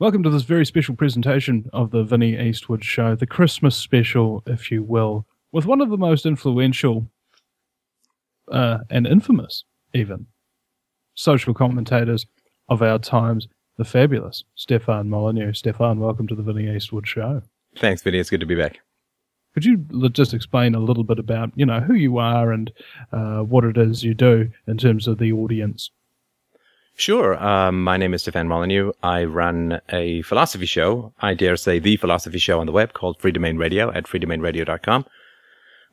Welcome to this very special presentation of the Vinnie Eastwood Show, the Christmas special, if you will, with one of the most influential uh, and infamous, even, social commentators of our times, the fabulous Stefan Molyneux. Stefan, welcome to the Vinnie Eastwood Show. Thanks, Vinnie. It's good to be back. Could you just explain a little bit about, you know, who you are and uh, what it is you do in terms of the audience? Sure. Um, my name is Stefan Molyneux. I run a philosophy show, I dare say the philosophy show on the web called Freedomain Radio at freedomainradio.com,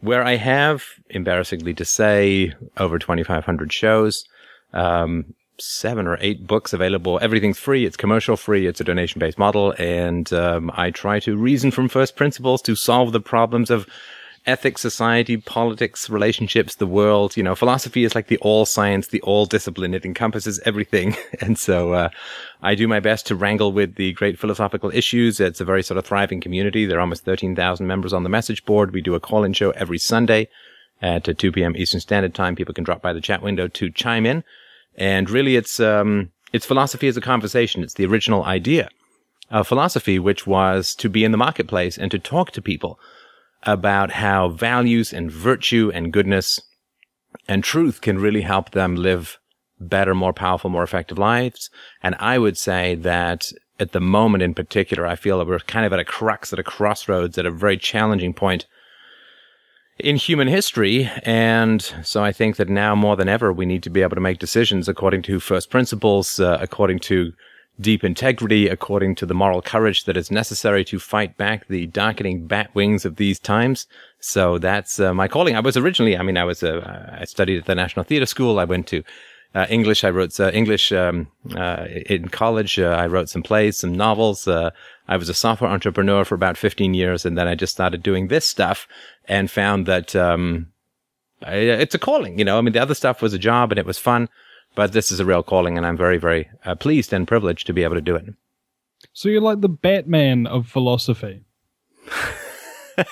where I have, embarrassingly to say, over 2,500 shows, um, seven or eight books available. Everything's free. It's commercial free. It's a donation based model. And um, I try to reason from first principles to solve the problems of ethics, society, politics, relationships, the world. You know, philosophy is like the all science, the all discipline. It encompasses everything. and so, uh, I do my best to wrangle with the great philosophical issues. It's a very sort of thriving community. There are almost 13,000 members on the message board. We do a call in show every Sunday at 2 p.m. Eastern Standard Time. People can drop by the chat window to chime in. And really, it's, um, it's philosophy as a conversation. It's the original idea of philosophy, which was to be in the marketplace and to talk to people about how values and virtue and goodness and truth can really help them live better, more powerful, more effective lives. And I would say that at the moment in particular, I feel that we're kind of at a crux, at a crossroads, at a very challenging point in human history. And so I think that now more than ever, we need to be able to make decisions according to first principles, uh, according to deep integrity according to the moral courage that is necessary to fight back the darkening bat wings of these times. So that's uh, my calling. I was originally, I mean, I was, uh, I studied at the National Theatre School. I went to uh, English. I wrote uh, English um, uh, in college. Uh, I wrote some plays, some novels. I was a software entrepreneur for about 15 years, and then I just started doing this stuff and found that um, I, it's a calling. You know, I mean, the other stuff was a job and it was fun but this is a real calling, and I'm very, very uh, pleased and privileged to be able to do it. So you're like the Batman of philosophy.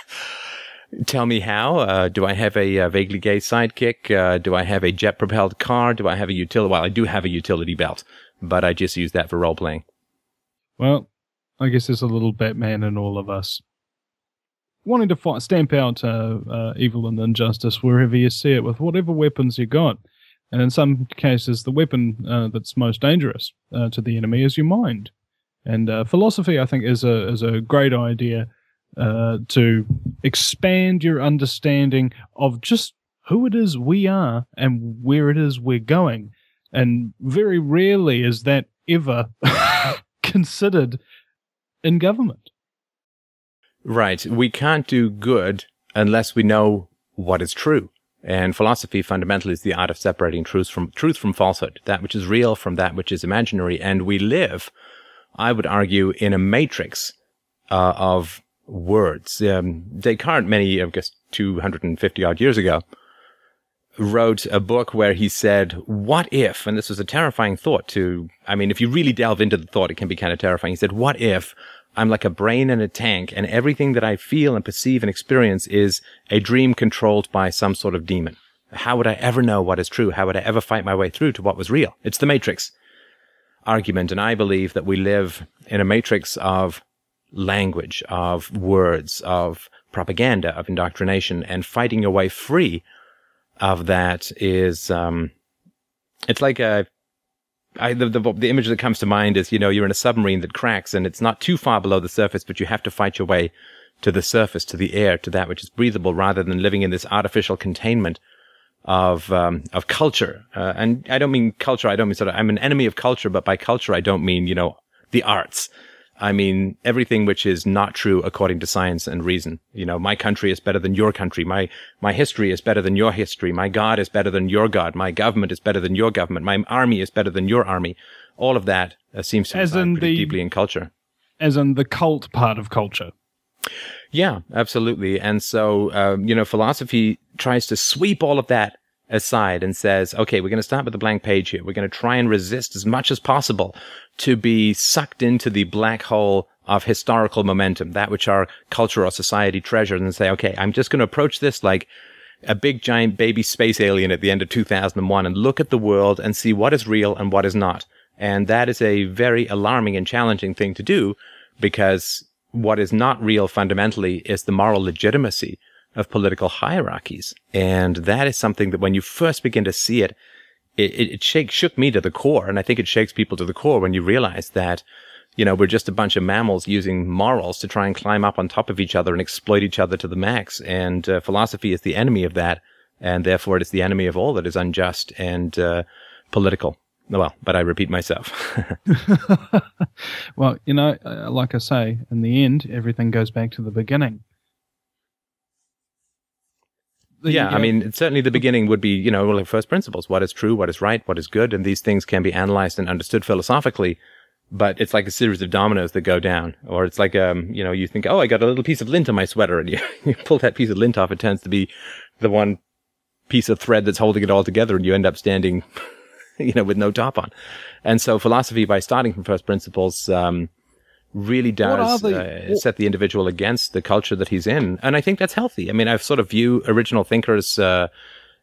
Tell me how. Uh, do I have a, uh, vaguely gay sidekick? Uh, do I have a jet propelled car? Do I have a utility? Well, I do have a utility belt, but I just use that for role playing. Well, I guess there's a little Batman in all of us. Wanting to fight, stamp out uh, uh, evil and injustice wherever you see it with whatever weapons you got. And in some cases, the weapon uh, that's most dangerous uh, to the enemy is your mind. And uh, philosophy, I think, is a is a great idea uh, to expand your understanding of just who it is we are and where it is we're going. And very rarely is that ever considered in government. Right. We can't do good unless we know what is true. And philosophy fundamentally is the art of separating truth from truth from falsehood, that which is real from that which is imaginary. And we live, I would argue, in a matrix uh, of words. Um, Descartes, many, I guess, 250 odd years ago, wrote a book where he said, What if, and this was a terrifying thought to, I mean, if you really delve into the thought, it can be kind of terrifying. He said, What if I'm like a brain in a tank and everything that I feel and perceive and experience is a dream controlled by some sort of demon. How would I ever know what is true? How would I ever fight my way through to what was real? It's the matrix argument. And I believe that we live in a matrix of language, of words, of propaganda, of indoctrination and fighting your way free of that is, um, it's like a I, the, the, the image that comes to mind is, you know, you're in a submarine that cracks and it's not too far below the surface, but you have to fight your way to the surface, to the air, to that which is breathable, rather than living in this artificial containment of um, of culture. Uh, and I don't mean culture. I don't mean sort of. I'm an enemy of culture, but by culture I don't mean you know the arts. I mean everything which is not true according to science and reason. You know, my country is better than your country. My my history is better than your history. My God is better than your God. My government is better than your government. My army is better than your army. All of that uh, seems to as in the, deeply in culture. As in the cult part of culture. Yeah, absolutely. And so, um, you know, philosophy tries to sweep all of that aside and says, okay, we're going to start with a blank page here. We're going to try and resist as much as possible to be sucked into the black hole of historical momentum, that which our culture or society treasures and say, okay, I'm just going to approach this like a big giant baby space alien at the end of 2001 and look at the world and see what is real and what is not. And that is a very alarming and challenging thing to do because what is not real fundamentally is the moral legitimacy of political hierarchies. And that is something that when you first begin to see it, it, it shake, shook me to the core. And I think it shakes people to the core when you realize that, you know, we're just a bunch of mammals using morals to try and climb up on top of each other and exploit each other to the max. And uh, philosophy is the enemy of that. And therefore it is the enemy of all that is unjust and uh, political. Well, but I repeat myself. well, you know, uh, like I say, in the end, everything goes back to the beginning. Yeah, uh, I mean, certainly the beginning would be, you know, like first principles. What is true? What is right? What is good? And these things can be analyzed and understood philosophically. But it's like a series of dominoes that go down, or it's like, um, you know, you think, oh, I got a little piece of lint on my sweater, and you, you pull that piece of lint off. It tends to be the one piece of thread that's holding it all together, and you end up standing, you know, with no top on. And so philosophy, by starting from first principles, um, really does the, uh, set the individual against the culture that he's in. And I think that's healthy. I mean, I've sort of view original thinkers, uh,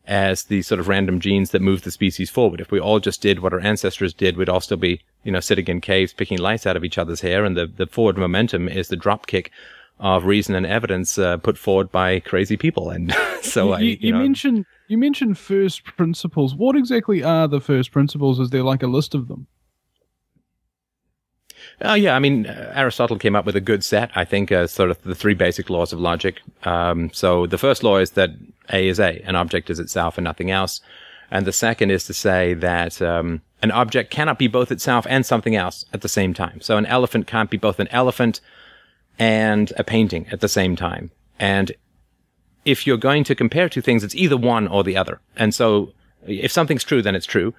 as the sort of random genes that move the species forward. If we all just did what our ancestors did, we'd all still be, you know, sitting in caves picking lice out of each other's hair. And the, the forward momentum is the drop kick of reason and evidence uh, put forward by crazy people. And so you, I, you, you know, mentioned you mentioned first principles. What exactly are the first principles? Is there like a list of them? Uh, yeah, I mean, uh, Aristotle came up with a good set, I think, uh, sort of the three basic laws of logic. Um, so the first law is that A is A, an object is itself and nothing else. And the second is to say that um, an object cannot be both itself and something else at the same time. So an elephant can't be both an elephant and a painting at the same time. And if you're going to compare two things, it's either one or the other. And so if something's true, then it's true.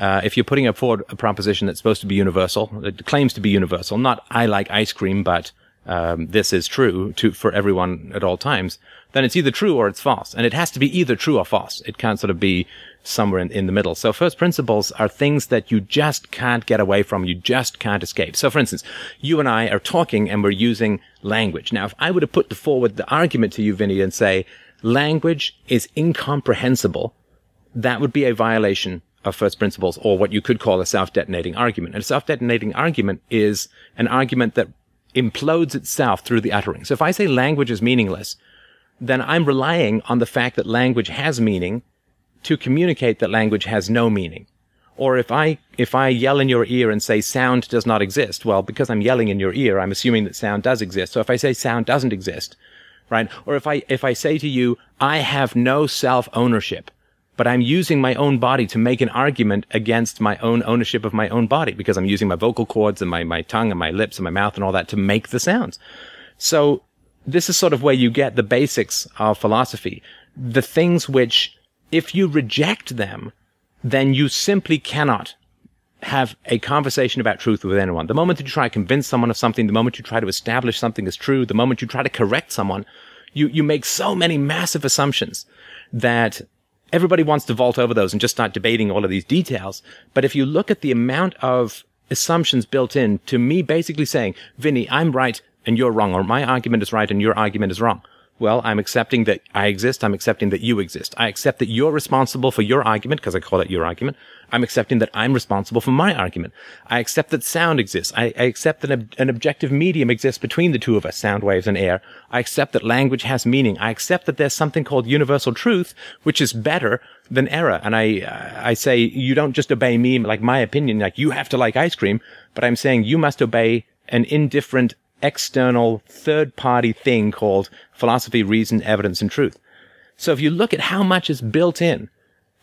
Uh, if you're putting up forward a proposition that's supposed to be universal, it claims to be universal, not I like ice cream, but um, this is true to for everyone at all times, then it's either true or it's false, and it has to be either true or false. It can't sort of be somewhere in, in the middle. So first principles are things that you just can't get away from. You just can't escape. So for instance, you and I are talking and we're using language. Now, if I were to put forward the argument to you, Vinnie, and say language is incomprehensible, that would be a violation of first principles or what you could call a self-detonating argument. And a self-detonating argument is an argument that implodes itself through the uttering. So if I say language is meaningless, then I'm relying on the fact that language has meaning to communicate that language has no meaning. Or if I, if I yell in your ear and say sound does not exist, well, because I'm yelling in your ear, I'm assuming that sound does exist. So if I say sound doesn't exist, right? Or if I, if I say to you, I have no self ownership, but I'm using my own body to make an argument against my own ownership of my own body because I'm using my vocal cords and my, my tongue and my lips and my mouth and all that to make the sounds. So this is sort of where you get the basics of philosophy. The things which, if you reject them, then you simply cannot have a conversation about truth with anyone. The moment that you try to convince someone of something, the moment you try to establish something as true, the moment you try to correct someone, you, you make so many massive assumptions that everybody wants to vault over those and just start debating all of these details. But if you look at the amount of assumptions built in to me basically saying, Vinnie, I'm right and you're wrong, or my argument is right and your argument is wrong. Well, I'm accepting that I exist. I'm accepting that you exist. I accept that you're responsible for your argument because I call it your argument. I'm accepting that I'm responsible for my argument. I accept that sound exists. I, I accept that an, an objective medium exists between the two of us, sound waves and air. I accept that language has meaning. I accept that there's something called universal truth, which is better than error. And I, I say, you don't just obey me, like my opinion, like you have to like ice cream, but I'm saying you must obey an indifferent external third party thing called philosophy, reason, evidence, and truth. So if you look at how much is built in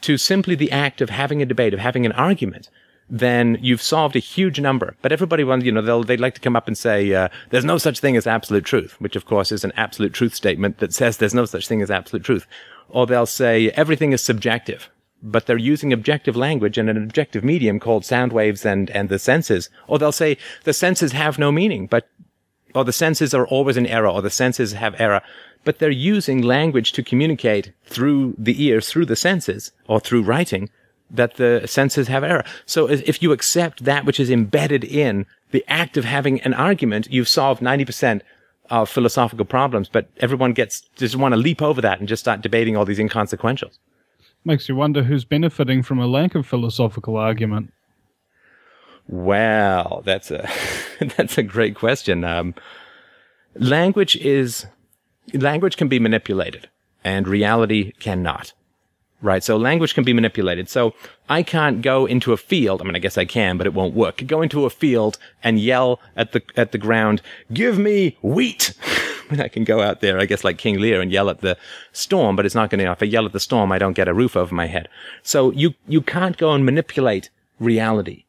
to simply the act of having a debate, of having an argument, then you've solved a huge number. But everybody wants, you know, they'll, they'd like to come up and say, uh, there's no such thing as absolute truth, which of course is an absolute truth statement that says there's no such thing as absolute truth. Or they'll say everything is subjective, but they're using objective language and an objective medium called sound waves and, and the senses. Or they'll say the senses have no meaning, but or the senses are always in error, or the senses have error, but they're using language to communicate through the ears, through the senses, or through writing, that the senses have error. So if you accept that which is embedded in the act of having an argument, you've solved 90% of philosophical problems, but everyone gets, just want to leap over that and just start debating all these inconsequentials. Makes you wonder who's benefiting from a lack of philosophical argument. Well, that's a that's a great question. Um, language is language can be manipulated, and reality cannot. Right. So language can be manipulated. So I can't go into a field. I mean, I guess I can, but it won't work. Go into a field and yell at the, at the ground, give me wheat. I I can go out there, I guess, like King Lear and yell at the storm, but it's not going to, if I yell at the storm, I don't get a roof over my head. So you, you can't go and manipulate reality.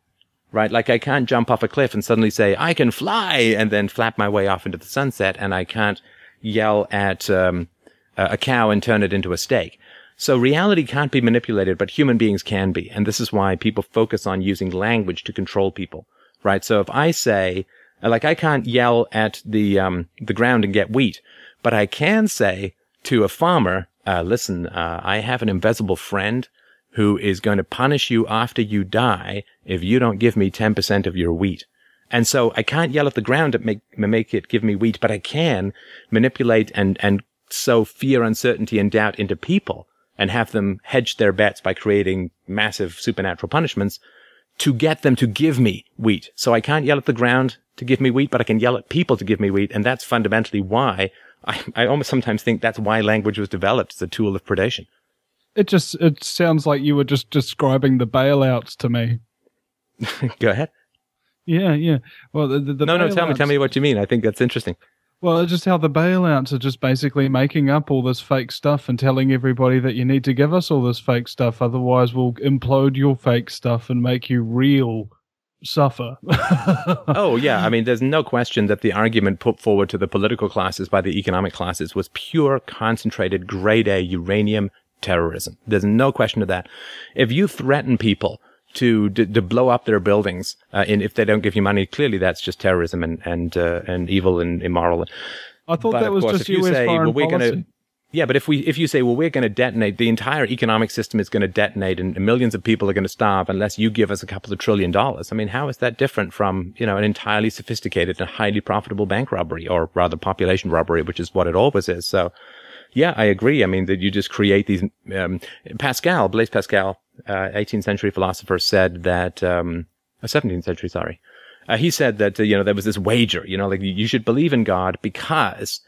Right. Like I can't jump off a cliff and suddenly say, I can fly and then flap my way off into the sunset. And I can't yell at, um, a cow and turn it into a steak. So reality can't be manipulated, but human beings can be. And this is why people focus on using language to control people, right? So if I say, like, I can't yell at the, um, the ground and get wheat, but I can say to a farmer, uh, listen, uh, I have an invisible friend who is going to punish you after you die if you don't give me 10% of your wheat. And so I can't yell at the ground to make, make it give me wheat, but I can manipulate and, and sow fear, uncertainty, and doubt into people and have them hedge their bets by creating massive supernatural punishments to get them to give me wheat. So I can't yell at the ground to give me wheat, but I can yell at people to give me wheat. And that's fundamentally why I, I almost sometimes think that's why language was developed as a tool of predation. It just, it sounds like you were just describing the bailouts to me. Go ahead. Yeah, yeah. Well, the, the no, no. Tell me, tell me what you mean. I think that's interesting. Well, it's just how the bailouts are just basically making up all this fake stuff and telling everybody that you need to give us all this fake stuff, otherwise we'll implode your fake stuff and make you real suffer. oh yeah, I mean, there's no question that the argument put forward to the political classes by the economic classes was pure, concentrated, grade A uranium terrorism. There's no question of that. If you threaten people to to, to blow up their buildings, uh, and if they don't give you money, clearly that's just terrorism and and uh, and evil and immoral. I thought but that was course, just US say, foreign well, policy. Gonna, yeah, but if we if you say, well, we're going to detonate, the entire economic system is going to detonate, and millions of people are going to starve unless you give us a couple of trillion dollars. I mean, how is that different from you know an entirely sophisticated and highly profitable bank robbery, or rather population robbery, which is what it always is? So, yeah, I agree. I mean, that you just create these. Um, Pascal, Blaise Pascal, uh, 18th century philosopher, said that. Um, 17th uh, century, sorry. Uh, he said that uh, you know there was this wager. You know, like you should believe in God because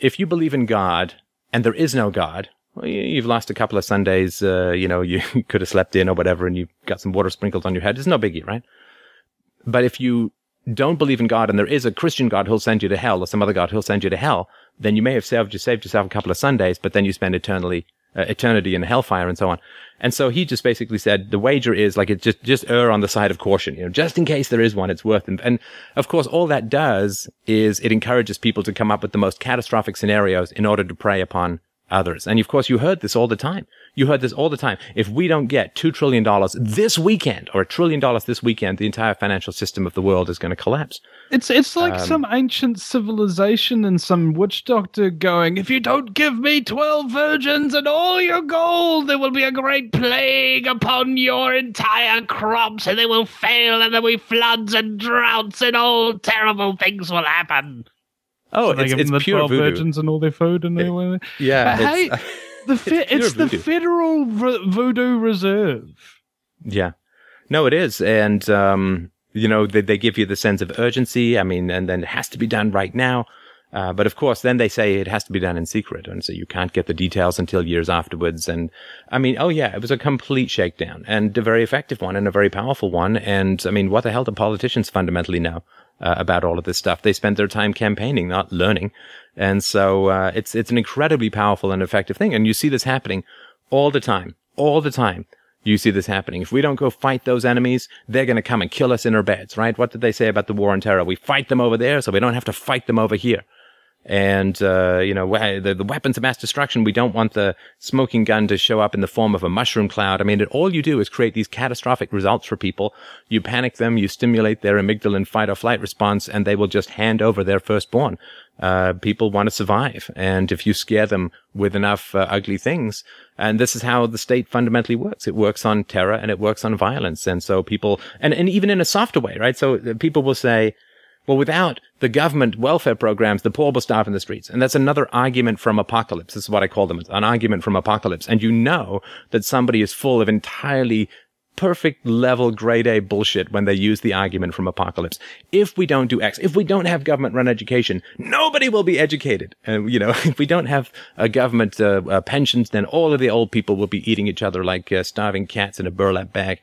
if you believe in God and there is no God, well, you've lost a couple of Sundays. Uh, you know, you could have slept in or whatever, and you got some water sprinkled on your head. It's no biggie, right? But if you don't believe in God and there is a Christian God who'll send you to hell or some other God who'll send you to hell, then you may have saved, you saved yourself a couple of Sundays, but then you spend eternally, uh, eternity and hellfire and so on. And so he just basically said the wager is like it just, just err on the side of caution, you know, just in case there is one, it's worth it. And of course, all that does is it encourages people to come up with the most catastrophic scenarios in order to prey upon others. And of course, you heard this all the time. You heard this all the time. If we don't get $2 trillion this weekend or a trillion dollars this weekend, the entire financial system of the world is going to collapse. It's, it's like um, some ancient civilization and some witch doctor going, if you don't give me 12 virgins and all your gold, there will be a great plague upon your entire crops and they will fail and there will be floods and droughts and all terrible things will happen. Oh, so it's, it's the pure 12 voodoo. virgins and all their food and it, yeah. But hey, the fe- it's, it's the Federal Voodoo Reserve. Yeah, no, it is, and um, you know they they give you the sense of urgency. I mean, and then it has to be done right now. Uh, but of course, then they say it has to be done in secret, and so you can't get the details until years afterwards. And I mean, oh yeah, it was a complete shakedown, and a very effective one, and a very powerful one. And I mean, what the hell do politicians fundamentally know? Uh, about all of this stuff. They spend their time campaigning, not learning. And so uh, it's it's an incredibly powerful and effective thing. And you see this happening all the time, all the time. You see this happening. If we don't go fight those enemies, they're going to come and kill us in our beds, right? What did they say about the war on terror? We fight them over there, so we don't have to fight them over here and uh, you know the, the weapons of mass destruction. We don't want the smoking gun to show up in the form of a mushroom cloud. I mean, all you do is create these catastrophic results for people. You panic them, you stimulate their amygdala and fight or flight response, and they will just hand over their firstborn. Uh, people want to survive, and if you scare them with enough uh, ugly things, and this is how the state fundamentally works. It works on terror and it works on violence, and so people, and and even in a softer way, right? So people will say well, without the government welfare programs, the poor will starve in the streets. And that's another argument from apocalypse. This is what I call them. It's an argument from apocalypse. And you know that somebody is full of entirely perfect level grade A bullshit when they use the argument from apocalypse. If we don't do X, if we don't have government run education, nobody will be educated. And, you know, if we don't have a government uh, uh, pensions, then all of the old people will be eating each other like uh, starving cats in a burlap bag.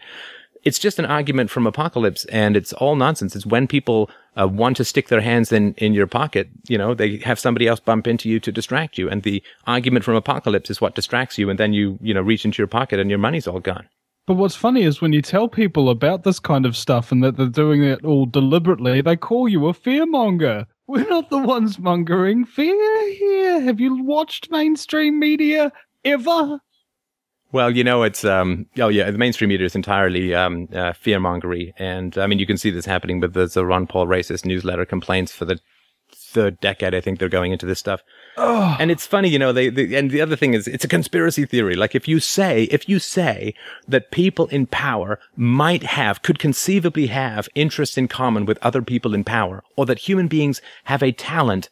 It's just an argument from apocalypse and it's all nonsense. It's when people uh, want to stick their hands in, in your pocket, you know, they have somebody else bump into you to distract you. And the argument from apocalypse is what distracts you. And then you, you know, reach into your pocket and your money's all gone. But what's funny is when you tell people about this kind of stuff and that they're doing it all deliberately, they call you a fearmonger. We're not the ones mongering fear here. Have you watched mainstream media ever? Well, you know, it's um, oh yeah, the mainstream media is entirely um, uh, fearmongery, and I mean, you can see this happening with the, the Ron Paul racist newsletter complaints for the third decade. I think they're going into this stuff. Oh. And it's funny, you know, they, they, and the other thing is it's a conspiracy theory. Like if you say, if you say that people in power might have, could conceivably have interests in common with other people in power, or that human beings have a talent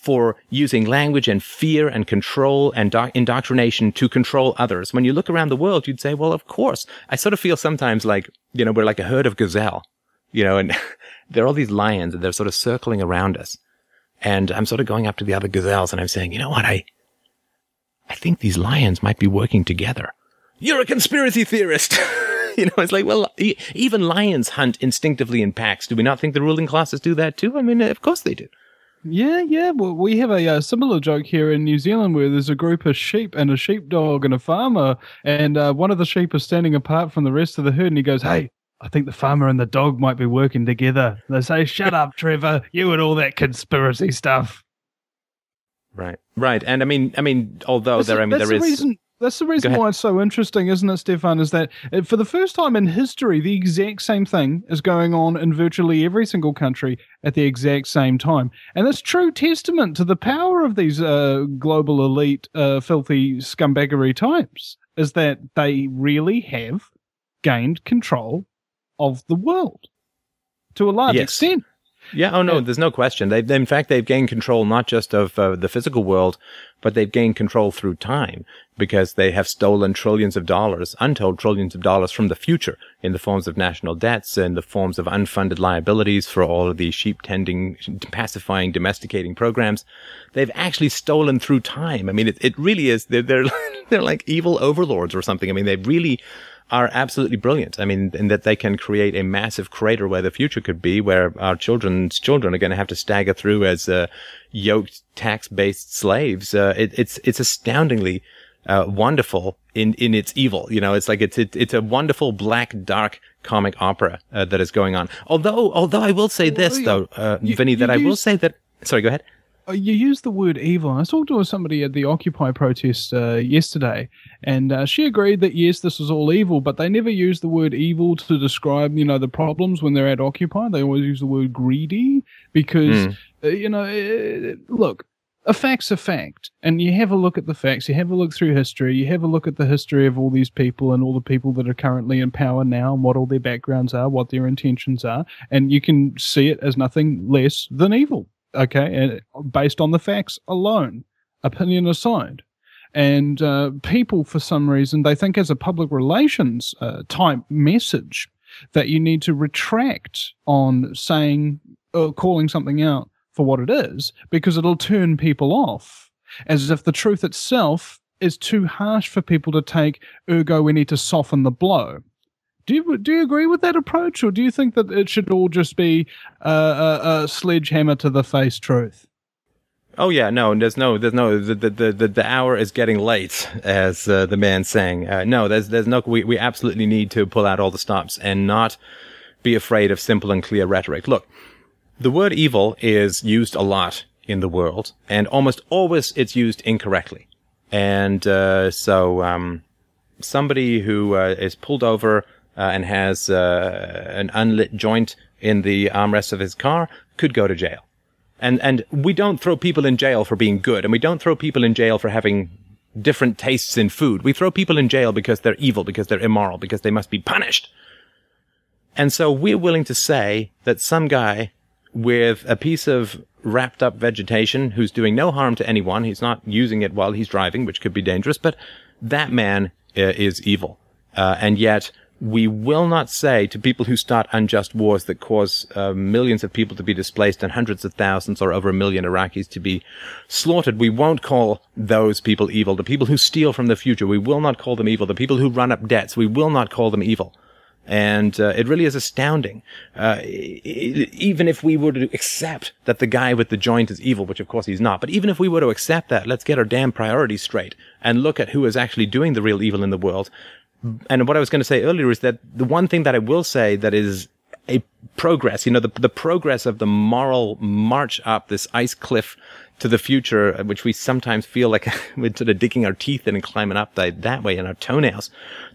for using language and fear and control and do- indoctrination to control others. When you look around the world, you'd say, well, of course. I sort of feel sometimes like, you know, we're like a herd of gazelle, you know, and there are all these lions and they're sort of circling around us. And I'm sort of going up to the other gazelles and I'm saying, you know what? I, I think these lions might be working together. You're a conspiracy theorist. you know, it's like, well, e- even lions hunt instinctively in packs. Do we not think the ruling classes do that too? I mean, of course they do. Yeah, yeah. Well, we have a, uh, similar joke here in New Zealand where there's a group of sheep and a sheepdog and a farmer, and uh, one of the sheep is standing apart from the rest of the herd, and he goes, "Hey, I think the farmer and the dog might be working together. They say, Shut up, Trevor, you and all that conspiracy stuff. Right. Right. And I mean I mean, although that's there I mean there the is reason, that's the reason why it's so interesting, isn't it, Stefan? Is that uh, for the first time in history, the exact same thing is going on in virtually every single country at the exact same time. And it's true testament to the power of these uh, global elite, uh, filthy scumbaggery types, is that they really have gained control of the world to a large yes. extent. Yeah. Oh no, there's no question. They've, in fact, they've gained control not just of uh, the physical world, but they've gained control through time because they have stolen trillions of dollars, untold trillions of dollars from the future in the forms of national debts and the forms of unfunded liabilities for all of the sheep tending, pacifying, domesticating programs. They've actually stolen through time. I mean, it, it really is. They're, they're, they're like evil overlords or something. I mean, they've really are absolutely brilliant. I mean, in that they can create a massive crater where the future could be, where our children's children are going to have to stagger through as uh, yoked tax-based slaves. Uh, it, it's it's astoundingly uh, wonderful in in its evil. You know, it's like it's it, it's a wonderful black dark comic opera uh, that is going on. Although although I will say this though, uh, you, Vinnie, that I will say that. Sorry, go ahead. Uh, you use the word evil. I was talking to somebody at the Occupy protest uh, yesterday, and uh, she agreed that yes, this is all evil, but they never use the word evil to describe, you know, the problems when they're at Occupy. They always use the word greedy because, mm. uh, you know, uh, look, a fact's a fact, and you have a look at the facts. You have a look through history. You have a look at the history of all these people and all the people that are currently in power now, and what all their backgrounds are, what their intentions are, and you can see it as nothing less than evil okay, and based on the facts alone, opinion aside. And uh, people, for some reason, they think as a public relations uh, type message that you need to retract on saying, or calling something out for what it is, because it'll turn people off, as if the truth itself is too harsh for people to take, ergo, we need to soften the blow. Do you do you agree with that approach, or do you think that it should all just be a, a sledgehammer to the face truth? Oh yeah, no, there's no, there's no, the the the, the hour is getting late, as uh, the man saying. Uh, no, there's there's no, we we absolutely need to pull out all the stops and not be afraid of simple and clear rhetoric. Look, the word evil is used a lot in the world, and almost always it's used incorrectly. And uh, so, um, somebody who uh, is pulled over and has uh, an unlit joint in the armrest of his car could go to jail. And and we don't throw people in jail for being good, and we don't throw people in jail for having different tastes in food. We throw people in jail because they're evil, because they're immoral, because they must be punished. And so we're willing to say that some guy with a piece of wrapped up vegetation who's doing no harm to anyone, he's not using it while he's driving, which could be dangerous, but that man uh, is evil. Uh, and yet we will not say to people who start unjust wars that cause uh, millions of people to be displaced and hundreds of thousands or over a million Iraqis to be slaughtered. We won't call those people evil. The people who steal from the future, we will not call them evil. The people who run up debts, we will not call them evil. And uh, it really is astounding. Uh, even if we were to accept that the guy with the joint is evil, which of course he's not, but even if we were to accept that, let's get our damn priorities straight and look at who is actually doing the real evil in the world and what I was going to say earlier is that the one thing that I will say that is a progress, you know, the, the progress of the moral march up this ice cliff to the future, uh, which we sometimes feel like we're sort of digging our teeth in and climbing up that, that way in our toenails.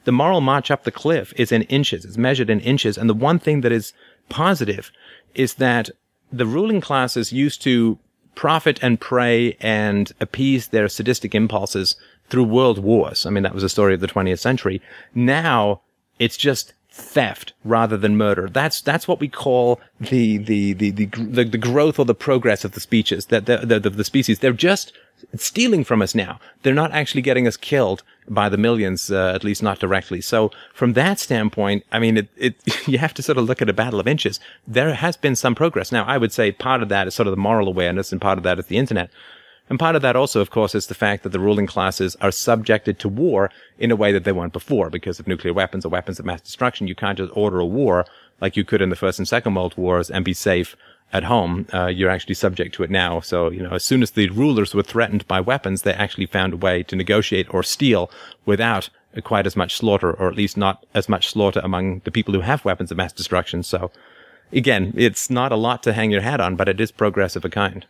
The moral march up the cliff is in inches. It's measured in inches. And the one thing that is positive is that the ruling classes used to profit and prey and appease their sadistic impulses through world wars. I mean, that was a story of the 20th century. Now it's just theft rather than murder. That's that's what we call the the the the, the, the growth or the progress of the species. That the, the, the species they're just stealing from us now. They're not actually getting us killed by the millions, uh, at least not directly. So from that standpoint, I mean, it, it you have to sort of look at a battle of inches. There has been some progress. Now, I would say part of that is sort of the moral awareness, and part of that is the internet. And part of that also, of course, is the fact that the ruling classes are subjected to war in a way that they weren't before because of nuclear weapons or weapons of mass destruction. You can't just order a war like you could in the First and Second World Wars and be safe at home. Uh, you're actually subject to it now. So, you know, as soon as the rulers were threatened by weapons, they actually found a way to negotiate or steal without quite as much slaughter, or at least not as much slaughter among the people who have weapons of mass destruction. So, again, it's not a lot to hang your hat on, but it is progress of a kind.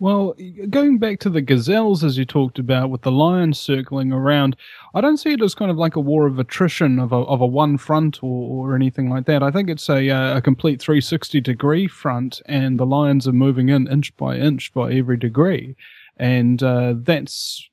Well, going back to the gazelles, as you talked about, with the lions circling around, I don't see it as kind of like a war of attrition of a, of a one front or, or anything like that. I think it's a, uh, a complete 360 degree front, and the lions are moving in inch by inch by every degree. And uh, that's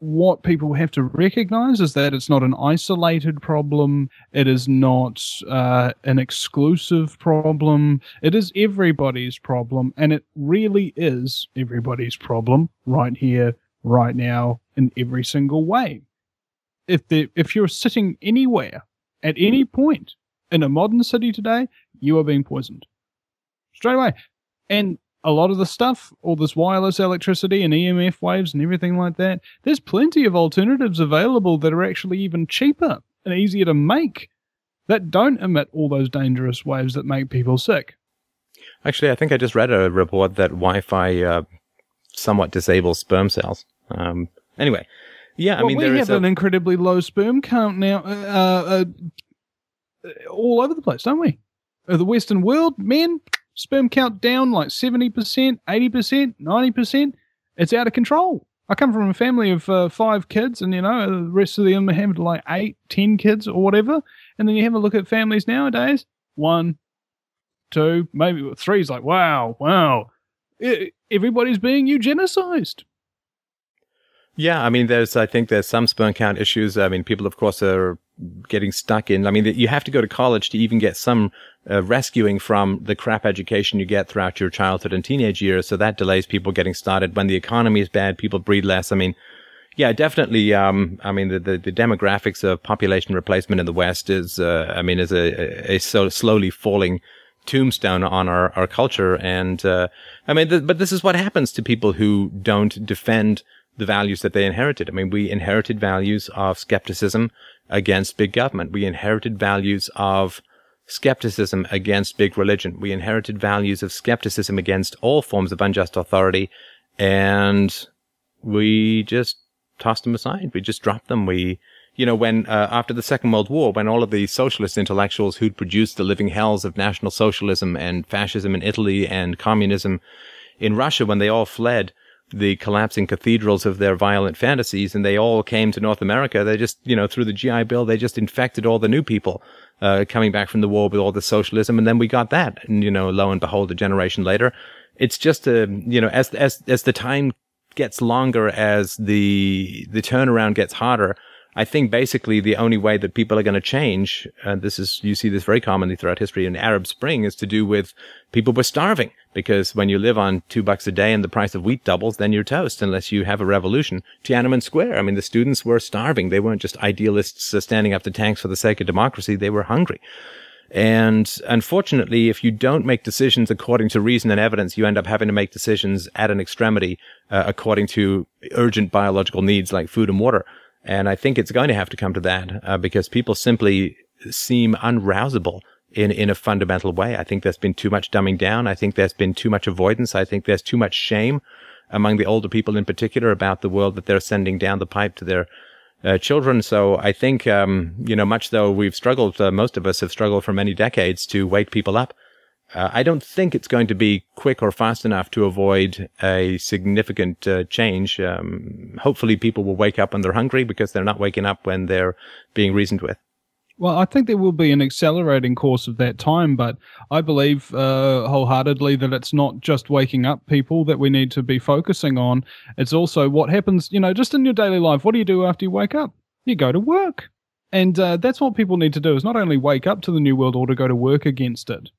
what people have to recognize is that it's not an isolated problem. It is not uh, an exclusive problem. It is everybody's problem. And it really is everybody's problem right here, right now, in every single way. If, the, if you're sitting anywhere at any point in a modern city today, you are being poisoned straight away. And a lot of the stuff, all this wireless electricity and EMF waves and everything like that, there's plenty of alternatives available that are actually even cheaper and easier to make that don't emit all those dangerous waves that make people sick. Actually, I think I just read a report that Wi-Fi uh, somewhat disables sperm cells. Um, anyway, yeah, well, I mean, we there have a, an incredibly low sperm count now, uh, uh, all over the place, don't we? Uh, the Western world, men, sperm count down like 70%, 80%, 90%. It's out of control. I come from a family of uh, five kids, and you know, the rest of them have like eight, ten kids or whatever. And then you have a look at families nowadays one, two, maybe three is like, wow, wow. Everybody's being eugenicized. Yeah, I mean, there's, I think there's some sperm count issues. I mean, people, of course, are getting stuck in. I mean, you have to go to college to even get some uh, rescuing from the crap education you get throughout your childhood and teenage years. So that delays people getting started. When the economy is bad, people breed less. I mean, yeah, definitely. Um, I mean, the, the, the, demographics of population replacement in the West is, uh, I mean, is a, a, so slowly falling tombstone on our, our culture. And, uh, I mean, th- but this is what happens to people who don't defend the values that they inherited. I mean, we inherited values of skepticism against big government. We inherited values of skepticism against big religion. We inherited values of skepticism against all forms of unjust authority. And we just tossed them aside. We just dropped them. We, you know, when, uh, after the Second World War, when all of the socialist intellectuals who'd produced the living hells of National Socialism and fascism in Italy and communism in Russia, when they all fled, the collapsing cathedrals of their violent fantasies and they all came to North America. They just, you know, through the GI Bill, they just infected all the new people, uh, coming back from the war with all the socialism. And then we got that. And, you know, lo and behold, a generation later, it's just a, you know, as, as, as the time gets longer, as the, the turnaround gets harder, I think basically the only way that people are going to change, and this is, you see this very commonly throughout history in Arab Spring, is to do with people were starving. Because when you live on two bucks a day and the price of wheat doubles, then you're toast unless you have a revolution. Tiananmen Square. I mean, the students were starving. They weren't just idealists uh, standing up to tanks for the sake of democracy. They were hungry. And unfortunately, if you don't make decisions according to reason and evidence, you end up having to make decisions at an extremity uh, according to urgent biological needs like food and water. And I think it's going to have to come to that uh, because people simply seem unrousable in, in a fundamental way. I think there's been too much dumbing down. I think there's been too much avoidance. I think there's too much shame among the older people in particular about the world that they're sending down the pipe to their uh, children. So I think, um, you know, much though we've struggled, uh, most of us have struggled for many decades to wake people up. Uh, I don't think it's going to be quick or fast enough to avoid a significant uh, change. Um, hopefully, people will wake up when they're hungry because they're not waking up when they're being reasoned with. Well, I think there will be an accelerating course of that time, but I believe uh, wholeheartedly that it's not just waking up people that we need to be focusing on. It's also what happens, you know, just in your daily life. What do you do after you wake up? You go to work. And uh, that's what people need to do is not only wake up to the New World Order, go to work against it.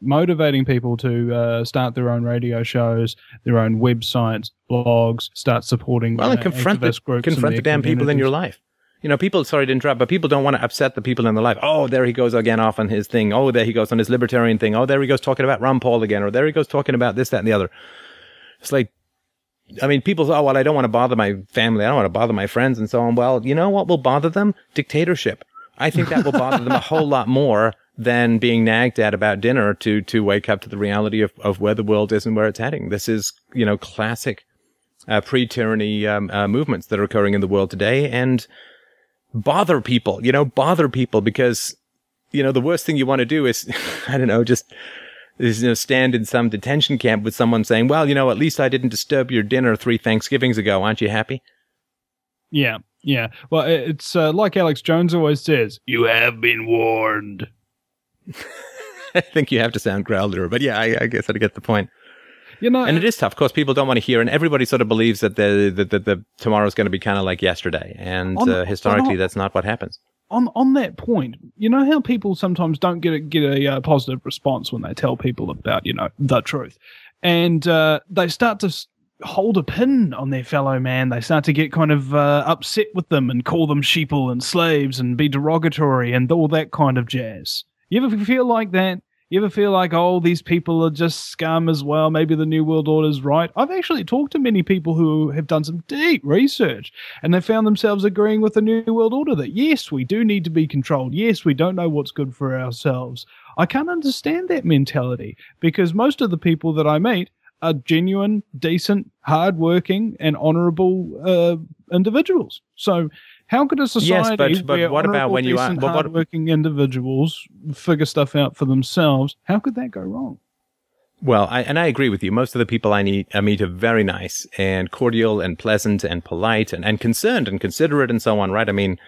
Motivating people to uh, start their own radio shows, their own websites, blogs, start supporting well, and confront the, confront the damn people in your life you know, people, sorry to interrupt, but people don't want to upset the people in their life. Oh, there he goes again off on his thing. Oh, there he goes on his libertarian thing. Oh, there he goes talking about Ron Paul again. Or there he goes talking about this, that, and the other. It's like, I mean, people say, oh, well, I don't want to bother my family. I don't want to bother my friends and so on. Well, you know what will bother them? Dictatorship. I think that will bother them a whole lot more than being nagged at about dinner to, to wake up to the reality of, of where the world is and where it's heading. This is, you know, classic, uh, pre-tyranny, um, uh, movements that are occurring in the world today. And, bother people, you know, bother people because, you know, the worst thing you want to do is, I don't know, just, is, you know, stand in some detention camp with someone saying, well, you know, at least I didn't disturb your dinner three Thanksgivings ago. Aren't you happy? Yeah. Yeah. Well, it's uh, like Alex Jones always says, you have been warned. I think you have to sound growler, but yeah, I, I guess I get the point. You know, and it is tough. Of course, people don't want to hear, and everybody sort of believes that the the, the, the tomorrow's going to be kind of like yesterday, and on, uh, historically, on, that's not what happens. On on that point, you know how people sometimes don't get a, get a uh, positive response when they tell people about you know the truth, and uh, they start to hold a pin on their fellow man. They start to get kind of uh, upset with them and call them sheeple and slaves and be derogatory and all that kind of jazz. You ever feel like that? You ever feel like, oh, these people are just scum as well? Maybe the New World Order is right. I've actually talked to many people who have done some deep research and they found themselves agreeing with the New World Order that yes, we do need to be controlled. Yes, we don't know what's good for ourselves. I can't understand that mentality because most of the people that I meet are genuine, decent, hardworking, and honourable uh, individuals. So how could a society yes, but, but what about when you are hardworking individuals figure stuff out for themselves? How could that go wrong? Well, I, and I agree with you. Most of the people I, need, I meet are very nice and cordial and pleasant and polite and, and concerned and considerate and so on, right? I mean,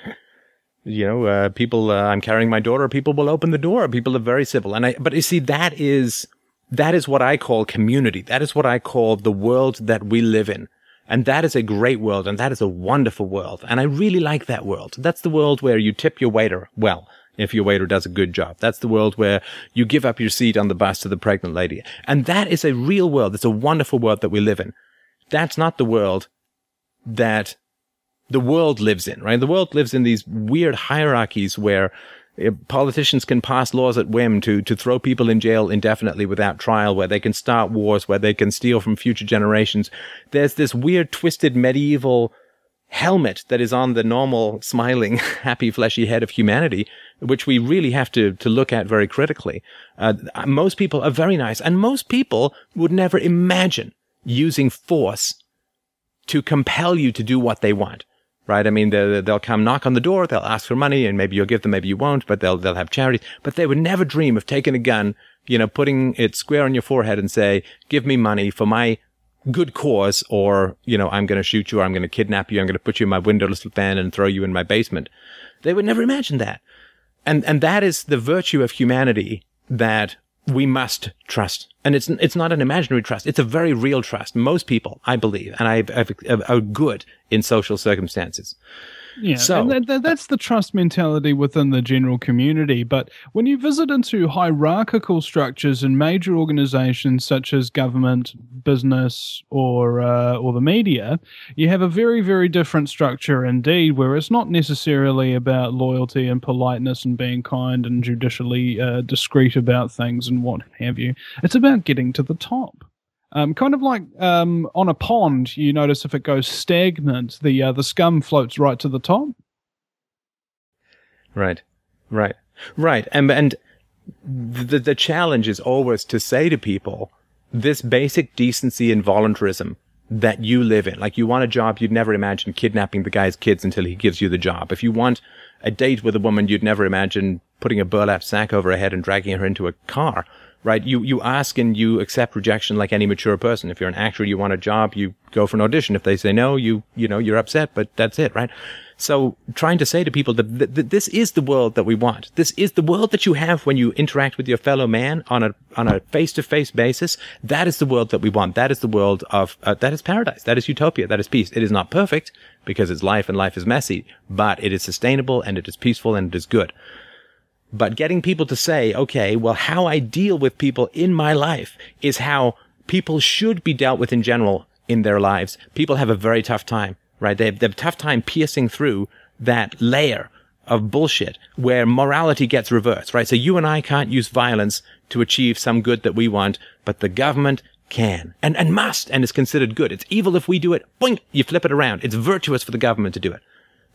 you know, uh, people, uh, I'm carrying my daughter, people will open the door. People are very civil. And I, but you see, that is, that is what I call community. That is what I call the world that we live in. And that is a great world and that is a wonderful world. And I really like that world. That's the world where you tip your waiter well if your waiter does a good job. That's the world where you give up your seat on the bus to the pregnant lady. And that is a real world. It's a wonderful world that we live in. That's not the world that the world lives in, right? The world lives in these weird hierarchies where politicians can pass laws at whim to, to throw people in jail indefinitely without trial, where they can start wars, where they can steal from future generations. There's this weird, twisted medieval helmet that is on the normal, smiling, happy, fleshy head of humanity, which we really have to, to look at very critically. Uh, most people are very nice, and most people would never imagine using force to compel you to do what they want right? I mean, they'll come knock on the door, they'll ask for money, and maybe you'll give them, maybe you won't, but they'll they'll have charities. But they would never dream of taking a gun, you know, putting it square on your forehead and say, "Give me money for my good cause," or you know, "I'm going to shoot you, or I'm going to kidnap you, I'm going to put you in my windowless van and throw you in my basement." They would never imagine that, and and that is the virtue of humanity that we must trust. And it's, it's not an imaginary trust. It's a very real trust. Most people, I believe, and I, are good in social circumstances. Yeah, So- and that, that- that's the trust mentality within the general community. But when you visit into hierarchical structures in major organizations such as government, business, or uh, or the media, you have a very very different structure indeed, where it's not necessarily about loyalty and politeness and being kind and judicially uh, discreet about things and what have you. It's about getting to the top. Um, kind of like um, on a pond, you notice if it goes stagnant, the uh, the scum floats right to the top. Right, right, right. And and the the challenge is always to say to people this basic decency and voluntarism that you live in. Like you want a job, you'd never imagine kidnapping the guy's kids until he gives you the job. If you want a date with a woman, you'd never imagine putting a burlap sack over her head and dragging her into a car. Right? You you ask and you accept rejection like any mature person. If you're an actor, you want a job, you go for an audition. If they say no, you you know you're upset, but that's it, right? So trying to say to people that, that, that this is the world that we want. This is the world that you have when you interact with your fellow man on a on a face to face basis. That is the world that we want. That is the world of uh, that is paradise. That is utopia. That is peace. It is not perfect because it's life and life is messy, but it is sustainable and it is peaceful and it is good. But getting people to say, okay, well, how I deal with people in my life is how people should be dealt with in general in their lives. People have a very tough time, right? They have, they have a tough time piercing through that layer of bullshit where morality gets reversed, right? So you and I can't use violence to achieve some good that we want, but the government can and, and must and is considered good. It's evil if we do it. Boink! You flip it around. It's virtuous for the government to do it.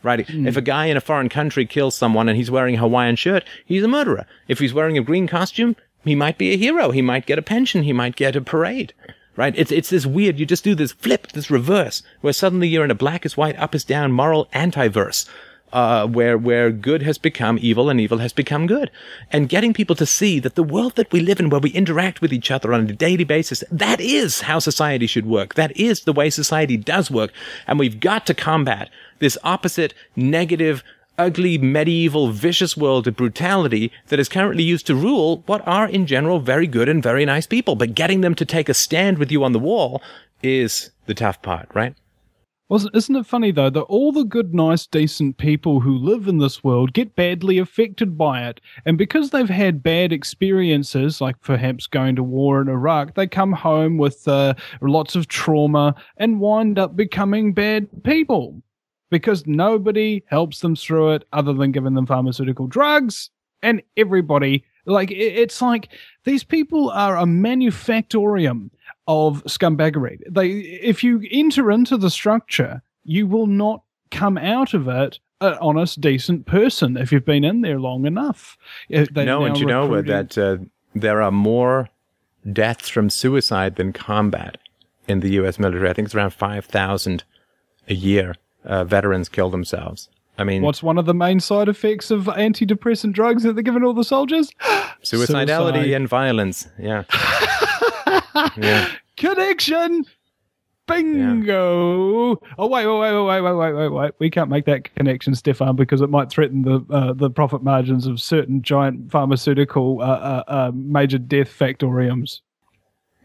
Right? If a guy in a foreign country kills someone and he's wearing a Hawaiian shirt, he's a murderer. If he's wearing a green costume, he might be a hero. He might get a pension. He might get a parade. Right? It's, it's this weird, you just do this flip, this reverse, where suddenly you're in a black is white, up is down, moral anti-verse. Uh, where where good has become evil and evil has become good, and getting people to see that the world that we live in, where we interact with each other on a daily basis, that is how society should work. That is the way society does work, and we've got to combat this opposite, negative, ugly, medieval, vicious world of brutality that is currently used to rule what are in general very good and very nice people. But getting them to take a stand with you on the wall is the tough part, right? Well, isn't it funny though that all the good, nice, decent people who live in this world get badly affected by it, and because they've had bad experiences, like perhaps going to war in Iraq, they come home with uh, lots of trauma and wind up becoming bad people because nobody helps them through it other than giving them pharmaceutical drugs, and everybody like it's like these people are a manufactorium of scumbaggery. They, if you enter into the structure, you will not come out of it an honest, decent person if you've been in there long enough. Uh, they've no, and you know that uh, there are more deaths from suicide than combat in the U.S. military. I think it's around five thousand a year. Uh, veterans kill themselves. I mean, What's one of the main side effects of antidepressant drugs that they're giving all the soldiers? suicidality suicide. and violence. Yeah, yeah. Connection. Bingo! Oh wait, wait, wait, wait, wait, wait, wait, wait! We can't make that connection, Stefan, because it might threaten the uh, the profit margins of certain giant pharmaceutical uh, uh, uh, major death factoriums.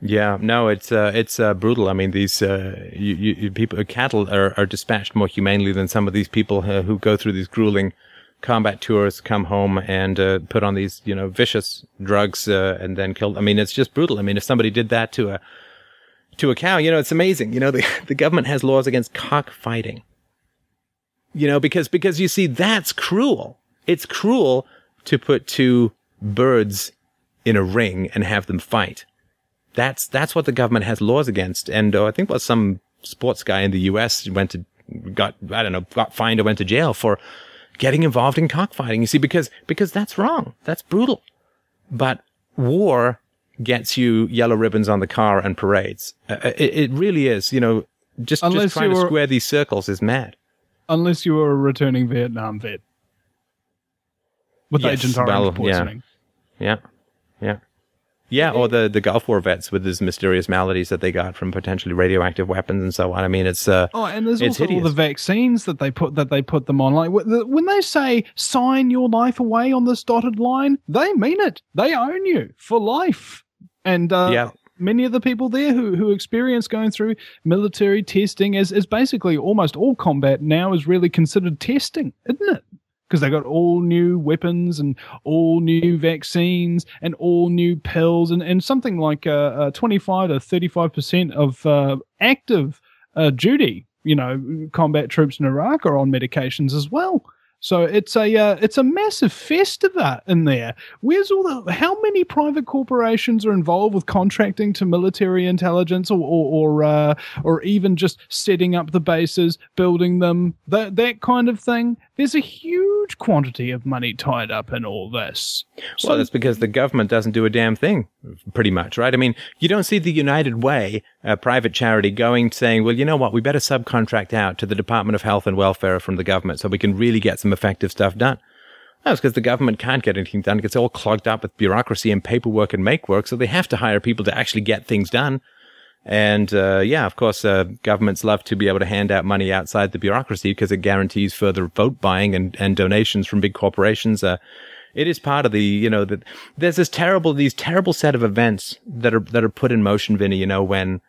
Yeah, no, it's uh, it's uh, brutal. I mean, these uh, you, you, people, cattle are, are dispatched more humanely than some of these people uh, who go through these grueling combat tours, come home and uh, put on these you know vicious drugs uh, and then kill. I mean, it's just brutal. I mean, if somebody did that to a to a cow, you know, it's amazing. You know, the the government has laws against cockfighting. You know, because because you see, that's cruel. It's cruel to put two birds in a ring and have them fight. That's that's what the government has laws against. And uh, I think what some sports guy in the U.S. went to got I don't know got fined or went to jail for getting involved in cockfighting. You see, because because that's wrong. That's brutal. But war gets you yellow ribbons on the car and parades. Uh, it, it really is. You know, just Unless just trying to square these circles is mad. Unless you were a returning Vietnam vet with Yes, Agent Orange well, poisoning. Yeah, yeah. Yeah, or the, the Gulf War vets with these mysterious maladies that they got from potentially radioactive weapons and so on. I mean, it's uh, Oh, and there's also all the vaccines that they put that they put them on. Like when they say sign your life away on this dotted line, they mean it. They own you for life. And uh, yeah, many of the people there who, who experience going through military testing as, as basically almost all combat now is really considered testing, isn't it? Because they got all new weapons and all new vaccines and all new pills and, and something like uh, uh, 25 to 35% of uh, active uh, duty, you know, combat troops in Iraq are on medications as well. So it's a uh, it's a massive festival in there. Where's all the how many private corporations are involved with contracting to military intelligence or or or, uh, or even just setting up the bases, building them, that that kind of thing? There's a huge quantity of money tied up in all this. So, well, that's because the government doesn't do a damn thing, pretty much, right? I mean, you don't see the United Way, a private charity, going saying, "Well, you know what? We better subcontract out to the Department of Health and Welfare from the government so we can really get some effective stuff done." That's because the government can't get anything done. It gets all clogged up with bureaucracy and paperwork and make work, so they have to hire people to actually get things done. And uh, yeah, of course, uh, governments love to be able to hand out money outside the bureaucracy because it guarantees further vote buying and, and donations from big corporations. Uh, it is part of the, you know, that there's this terrible, these terrible set of events that are that are put in motion, Vinnie. You know, when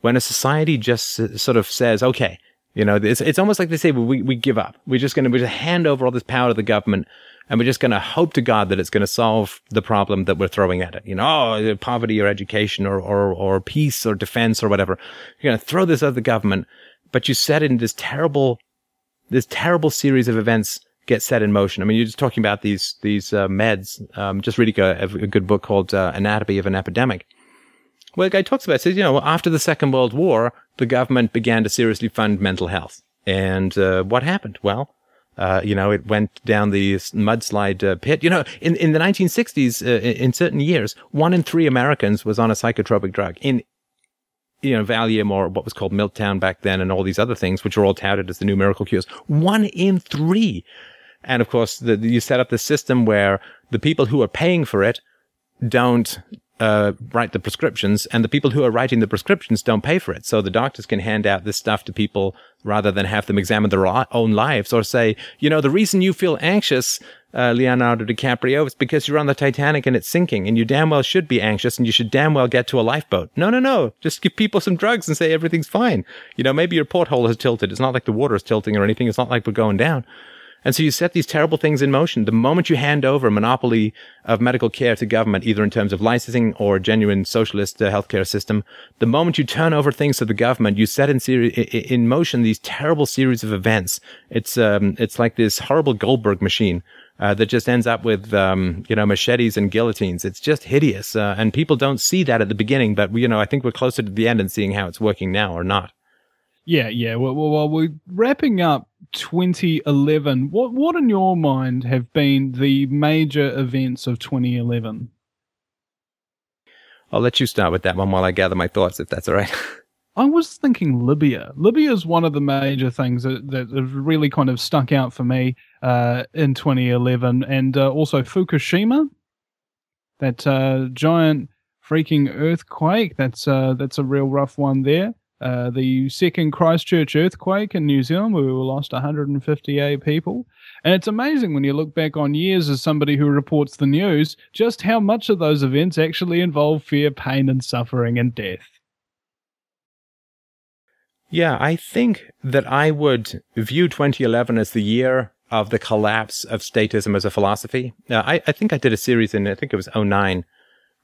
when a society just sort of says, okay, you know, it's it's almost like they say, we we give up. We're just going to we just hand over all this power to the government and we're just going to hope to God that it's going to solve the problem that we're throwing at it. You know, oh, poverty or education or, or, or peace or defense or whatever. You're going to throw this at the government, but you set in this terrible, this terrible series of events get set in motion. I mean, you're just talking about these, these uh, meds. Um, just reading a, a, good book called uh, Anatomy of an Epidemic. Well, the guy talks about, says, you know, after the Second World War, the government began to seriously fund mental health. And uh, what happened? Well, uh, you know, it went down the mudslide uh, pit. You know, in, in the 1960s, uh, in certain years, one in three Americans was on a psychotropic drug. In, you know, Valium or what was called Miltown back then and all these other things, which were all touted as the new miracle cures. One in three. And of course, the, you set up the system where the people who are paying for it don't uh, write the prescriptions, and the people who are writing the prescriptions don't pay for it. So the doctors can hand out this stuff to people rather than have them examine their own lives or say, you know, the reason you feel anxious, uh, Leonardo DiCaprio, is because you're on the Titanic and it's sinking, and you damn well should be anxious, and you should damn well get to a lifeboat. No, no, no. Just give people some drugs and say everything's fine. You know, maybe your porthole has tilted. It's not like the water is tilting or anything. It's not like we're going down. And so you set these terrible things in motion. The moment you hand over monopoly of medical care to government, either in terms of licensing or genuine socialist uh, healthcare system, the moment you turn over things to the government, you set in, seri- in motion these terrible series of events. It's, um, it's like this horrible Goldberg machine. Uh, that just ends up with, um, you know, machetes and guillotines. It's just hideous. Uh, and people don't see that at the beginning, but, you know, I think we're closer to the end and seeing how it's working now or not. Yeah, yeah. Well, well, well, we're wrapping up 2011. What, what in your mind have been the major events of 2011? I'll let you start with that one while I gather my thoughts, if that's all right. I was thinking Libya. Libya is one of the major things that, that really kind of stuck out for me uh, in 2011, and uh, also Fukushima, that uh, giant freaking earthquake. That's uh, that's a real rough one there. Uh, the second Christchurch earthquake in New Zealand, where we lost 158 people. And it's amazing when you look back on years as somebody who reports the news, just how much of those events actually involve fear, pain, and suffering and death. Yeah, I think that I would view 2011 as the year of the collapse of statism as a philosophy. Uh, I, I think I did a series in, I think it was 09,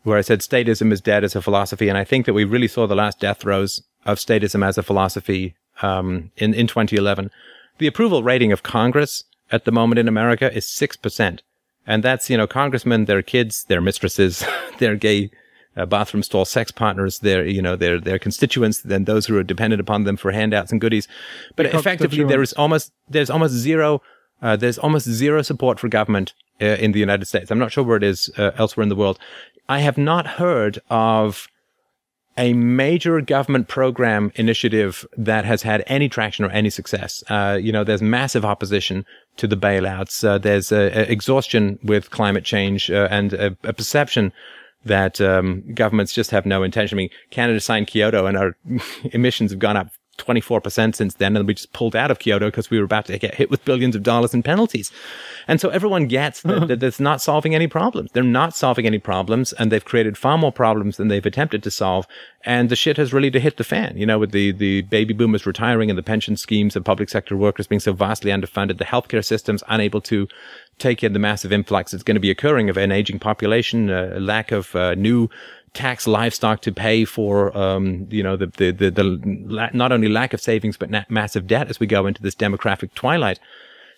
where I said statism is dead as a philosophy. And I think that we really saw the last death throes of statism as a philosophy um, in, in 2011. The approval rating of Congress at the moment in America is 6%. And that's, you know, congressmen, their kids, their mistresses, their gay uh, bathroom stall sex partners, their, you know, their, their constituents, then those who are dependent upon them for handouts and goodies. But effectively, there is almost, there's almost zero, uh, there's almost zero support for government uh, in the United States. I'm not sure where it is uh, elsewhere in the world. I have not heard of a major government program initiative that has had any traction or any success. Uh, you know, there's massive opposition to the bailouts. Uh, there's exhaustion with climate change uh, and a, a, perception that um, governments just have no intention. I mean, Canada signed Kyoto and our emissions have gone up 24% since then. And we just pulled out of Kyoto because we were about to get hit with billions of dollars in penalties. And so everyone gets that, that it's not solving any problems. They're not solving any problems and they've created far more problems than they've attempted to solve. And the shit has really to hit the fan, you know, with the, the baby boomers retiring and the pension schemes of public sector workers being so vastly underfunded, the healthcare systems unable to take in the massive influx that's going to be occurring of an aging population, a lack of uh, new tax livestock to pay for, um, you know, the, the, the, the, not only lack of savings, but na- massive debt as we go into this demographic twilight.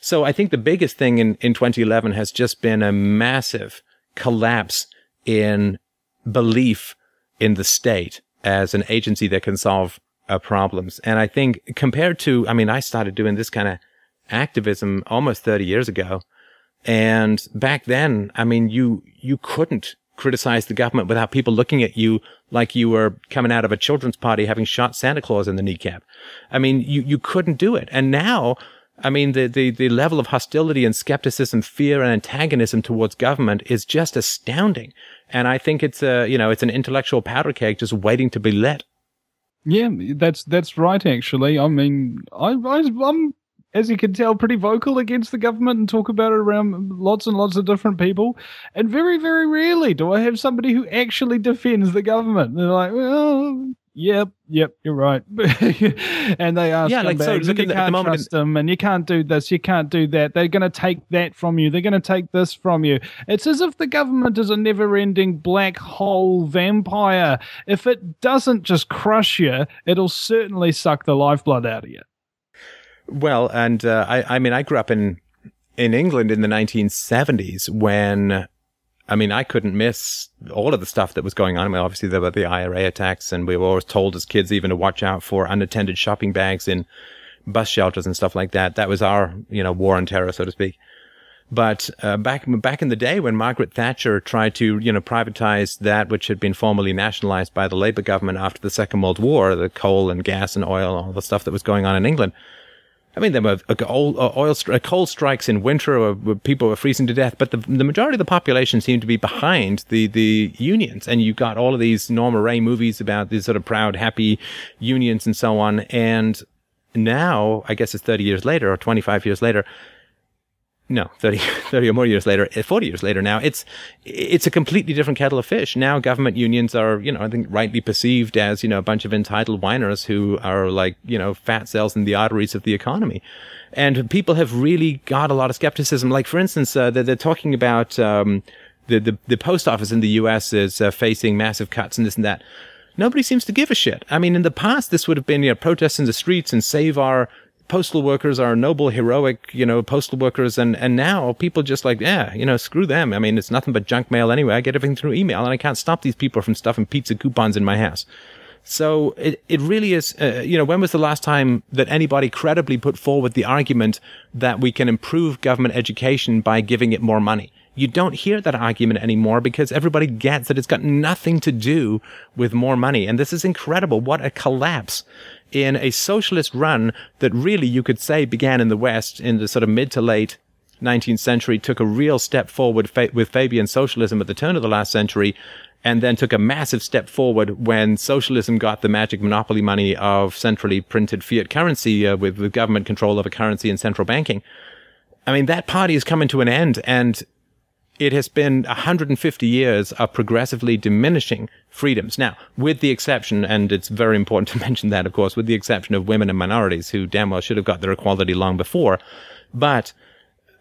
So I think the biggest thing in, in 2011 has just been a massive collapse in belief in the state as an agency that can solve uh, problems. And I think compared to, I mean, I started doing this kind of activism almost 30 years ago. And back then, I mean, you, you couldn't criticize the government without people looking at you like you were coming out of a children's party having shot Santa Claus in the kneecap. I mean, you, you couldn't do it. And now, I mean, the, the, the level of hostility and skepticism, fear and antagonism towards government is just astounding. And I think it's a, you know, it's an intellectual powder keg just waiting to be lit. Yeah, that's that's right. Actually, I mean, I, I I'm as you can tell, pretty vocal against the government and talk about it around lots and lots of different people. And very, very rarely do I have somebody who actually defends the government. They're like, well, yep, yep, you're right. and they ask, yeah, like, so look you can't the trust in- them and you can't do this, you can't do that. They're going to take that from you. They're going to take this from you. It's as if the government is a never ending black hole vampire. If it doesn't just crush you, it'll certainly suck the lifeblood out of you. Well, and uh, I, I mean, I grew up in in England in the 1970s when, I mean, I couldn't miss all of the stuff that was going on. I mean, obviously there were the IRA attacks, and we were always told as kids even to watch out for unattended shopping bags in bus shelters and stuff like that. That was our, you know, war on terror, so to speak. But uh, back back in the day when Margaret Thatcher tried to you know privatize that which had been formally nationalized by the Labour government after the Second World War, the coal and gas and oil, all the stuff that was going on in England, I mean, there were uh, oil, uh, coal strikes in winter where people were freezing to death, but the, the majority of the population seemed to be behind the, the unions. And you got all of these Norma Rae movies about these sort of proud, happy unions and so on. And now, I guess it's 30 years later or 25 years later, no 30, 30 or more years later eh, 40 years later now it's it's a completely different kettle of fish. Now government unions are you know i think rightly perceived as you know a bunch of entitled whiners who are like you know fat cells in the arteries of the economy. And people have really got a lot of skepticism. Like for instance uh, they're, they're, talking about um, the, the the post office in the us is uh, facing massive cuts and this and that. Nobody seems to give a shit. I mean, in the past, this would have been, you know, protests in the streets and save our postal workers are noble, heroic, you know, postal workers. And, and now people just like, yeah, you know, screw them. I mean, it's nothing but junk mail anyway. I get everything through email and I can't stop these people from stuffing pizza coupons in my house. So it, it really is, uh, you know, when was the last time that anybody credibly put forward the argument that we can improve government education by giving it more money? You don't hear that argument anymore because everybody gets that it's got nothing to do with more money. And this is incredible. What a collapse in a socialist run that really you could say began in the West in the sort of mid to late 19th century, took a real step forward fa- with Fabian socialism at the turn of the last century, and then took a massive step forward when socialism got the magic monopoly money of centrally printed fiat currency uh, with, with government control over currency and central banking. I mean, that party is coming to an end, and it has been 150 years of progressively diminishing freedoms. Now, with the exception, and it's very important to mention that, of course, with the exception of women and minorities who damn well should have got their equality long before. But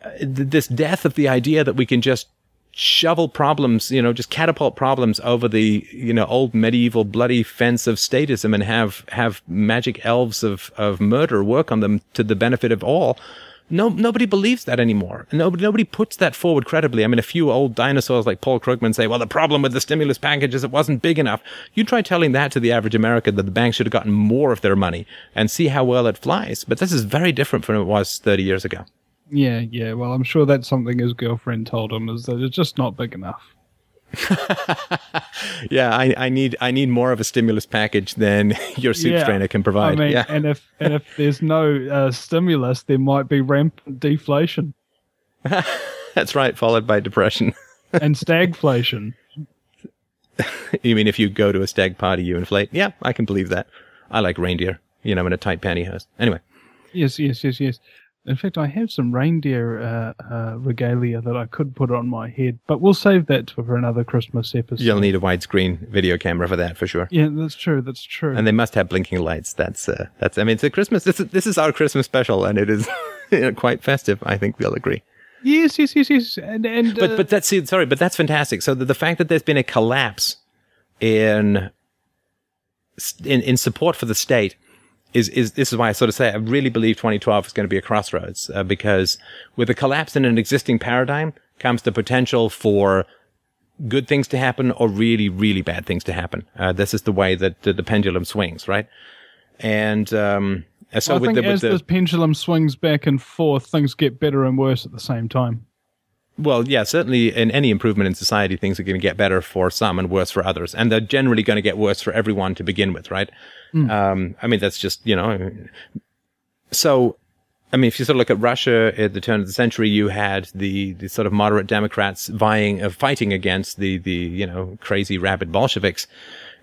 uh, this death of the idea that we can just shovel problems, you know, just catapult problems over the, you know, old medieval bloody fence of statism and have, have magic elves of, of murder work on them to the benefit of all no, nobody believes that anymore. Nobody, nobody puts that forward credibly. I mean, a few old dinosaurs like Paul Krugman say, well, the problem with the stimulus package is it wasn't big enough. You try telling that to the average American that the banks should have gotten more of their money and see how well it flies. But this is very different from it was 30 years ago. Yeah, yeah. Well, I'm sure that's something his girlfriend told him is that it's just not big enough. yeah, I, I, need I need more of a stimulus package than your soup yeah, strainer can provide. I mean, yeah. and if and if there's no uh, stimulus, there might be rampant deflation. That's right, followed by depression and stagflation. you mean if you go to a stag party, you inflate? Yeah, I can believe that. I like reindeer. you know, in a tight pantyhose. Anyway. Yes, yes, yes, yes. In fact, I have some reindeer uh, uh, regalia that I could put on my head, but we'll save that for another Christmas episode. You'll need a widescreen video camera for that for sure. Yeah, that's true. That's true. And they must have blinking lights. That's uh, that's. I mean, it's a Christmas. This is, this is our Christmas special, and it is you know, quite festive. I think we'll agree. Yes, yes, yes, yes. And and but but that's sorry, but that's fantastic. So the, the fact that there's been a collapse in in in support for the state is, is this is why I sort of say I really believe 2012 is going to be a crossroads uh, because with a collapse in an existing paradigm comes the potential for good things to happen or really really bad things to happen. Uh, this is the way that the, the pendulum swings, right? And um, so well, I think the, as with the pendulum swings back and forth, things get better and worse at the same time. Well, yeah, certainly in any improvement in society, things are going to get better for some and worse for others. And they're generally going to get worse for everyone to begin with, right? Mm. Um, I mean, that's just, you know, so, I mean, if you sort of look at Russia at the turn of the century, you had the, the sort of moderate Democrats vying, uh, fighting against the, the, you know, crazy rabid Bolsheviks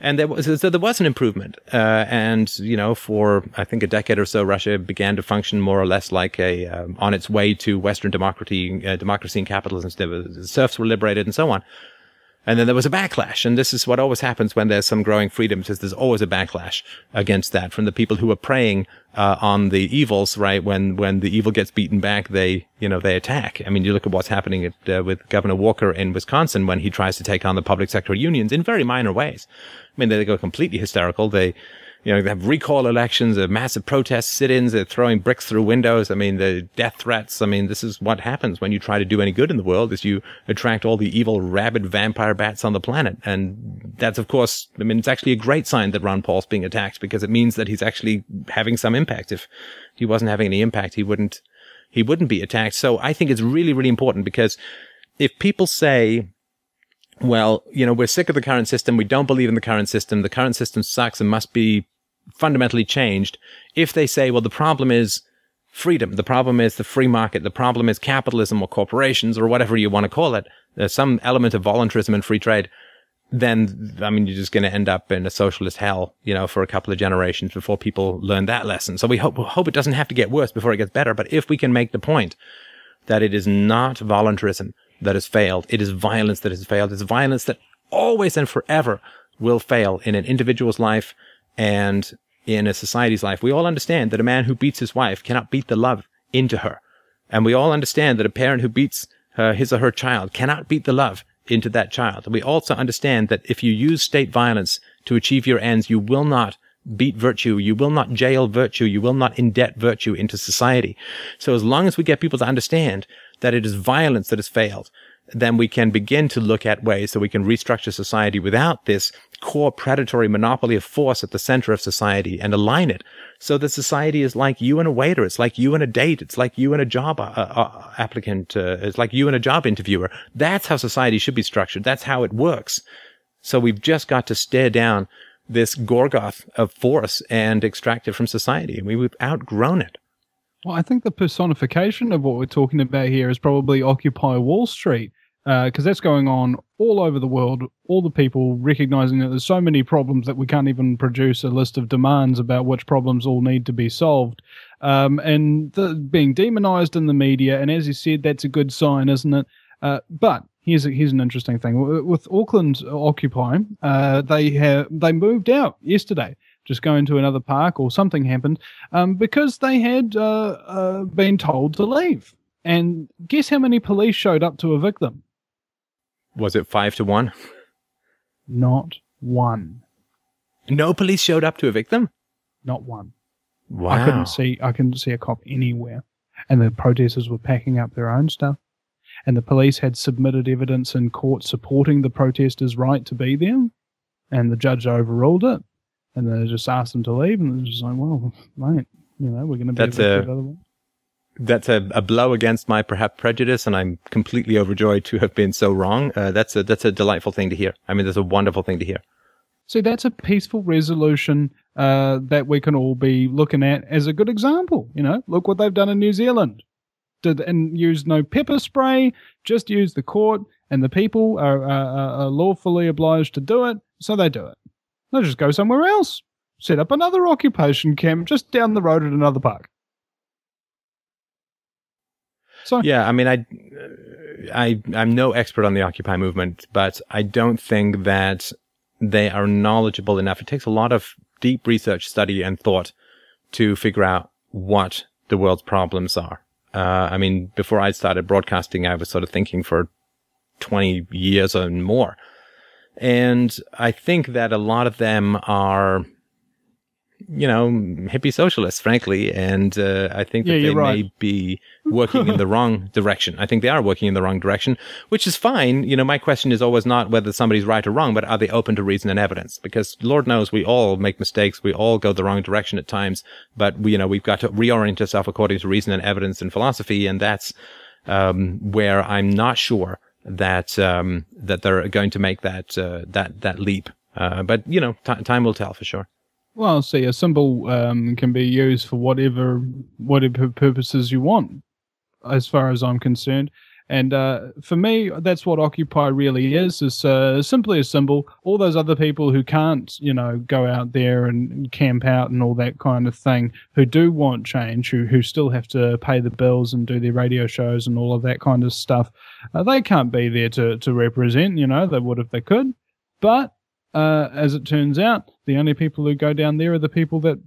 and there was so there was an improvement. Uh, and you know, for I think a decade or so, Russia began to function more or less like a um, on its way to Western democracy, uh, democracy and capitalism. The serfs were liberated and so on. And then there was a backlash. And this is what always happens when there's some growing freedom is there's always a backlash against that from the people who are preying, uh, on the evils, right? When, when the evil gets beaten back, they, you know, they attack. I mean, you look at what's happening at, uh, with Governor Walker in Wisconsin when he tries to take on the public sector unions in very minor ways. I mean, they go completely hysterical. They, you know, they have recall elections, they have massive protests, sit-ins, they're throwing bricks through windows. I mean, the death threats. I mean, this is what happens when you try to do any good in the world is you attract all the evil, rabid vampire bats on the planet. And that's, of course, I mean, it's actually a great sign that Ron Paul's being attacked because it means that he's actually having some impact. If he wasn't having any impact, he wouldn't, he wouldn't be attacked. So I think it's really, really important because if people say, well, you know, we're sick of the current system. We don't believe in the current system. The current system sucks and must be fundamentally changed. If they say, well, the problem is freedom, the problem is the free market, the problem is capitalism or corporations or whatever you want to call it, there's some element of voluntarism and free trade, then, I mean, you're just going to end up in a socialist hell, you know, for a couple of generations before people learn that lesson. So we hope, hope it doesn't have to get worse before it gets better. But if we can make the point that it is not voluntarism that has failed, it is violence that has failed, it's violence that always and forever will fail in an individual's life and in a society's life. We all understand that a man who beats his wife cannot beat the love into her. And we all understand that a parent who beats uh, his or her child cannot beat the love into that child. We also understand that if you use state violence to achieve your ends, you will not beat virtue. You will not jail virtue. You will not indebt virtue into society. So as long as we get people to understand that it is violence that has failed, then we can begin to look at ways that we can restructure society without this core predatory monopoly of force at the center of society and align it so that society is like you and a waiter. It's like you and a date. It's like you and a job uh, uh, applicant. Uh, it's like you and a job interviewer. That's how society should be structured. That's how it works. So we've just got to stare down this Gorgoth of force and extract it from society. We've outgrown it. Well, I think the personification of what we're talking about here is probably Occupy Wall Street, because uh, that's going on all over the world. All the people recognizing that there's so many problems that we can't even produce a list of demands about which problems all need to be solved, um, and the, being demonized in the media. And as you said, that's a good sign, isn't it? Uh, but here's a, here's an interesting thing with Auckland Occupy. Uh, they have they moved out yesterday just go into another park or something happened um, because they had uh, uh, been told to leave. And guess how many police showed up to evict them? Was it five to one? Not one. No police showed up to evict them? Not one. Wow. I couldn't see I couldn't see a cop anywhere. And the protesters were packing up their own stuff. And the police had submitted evidence in court supporting the protesters' right to be there. And the judge overruled it and then they just asked them to leave, and they're just like, "Well, mate, you know, we're going to be that's a that's a, a blow against my perhaps prejudice, and I'm completely overjoyed to have been so wrong. Uh, that's a that's a delightful thing to hear. I mean, that's a wonderful thing to hear. So that's a peaceful resolution uh, that we can all be looking at as a good example. You know, look what they've done in New Zealand. Did and use no pepper spray, just use the court, and the people are, are, are lawfully obliged to do it, so they do it. They'll just go somewhere else. set up another occupation camp just down the road at another park. So yeah, I mean, I, I, I'm no expert on the Occupy movement, but I don't think that they are knowledgeable enough. It takes a lot of deep research, study, and thought to figure out what the world's problems are. Uh, I mean, before I started broadcasting, I was sort of thinking for 20 years and more. And I think that a lot of them are you know, hippie socialists, frankly. And uh, I think that yeah, they right. may be working in the wrong direction. I think they are working in the wrong direction, which is fine. You know, my question is always not whether somebody's right or wrong, but are they open to reason and evidence? Because Lord knows we all make mistakes. We all go the wrong direction at times, but we, you know, we've got to reorient ourselves according to reason and evidence and philosophy. And that's um, where I'm not sure that um, that they're going to make that uh, that that leap. Uh, but you know, t- time will tell for sure. Well, see, a symbol um, can be used for whatever whatever purposes you want, as far as I'm concerned. And uh, for me, that's what Occupy really is. Is uh, simply a symbol. All those other people who can't, you know, go out there and camp out and all that kind of thing, who do want change, who who still have to pay the bills and do their radio shows and all of that kind of stuff, uh, they can't be there to to represent. You know, they would if they could, but uh, as it turns out, the only people who go down there are the people that,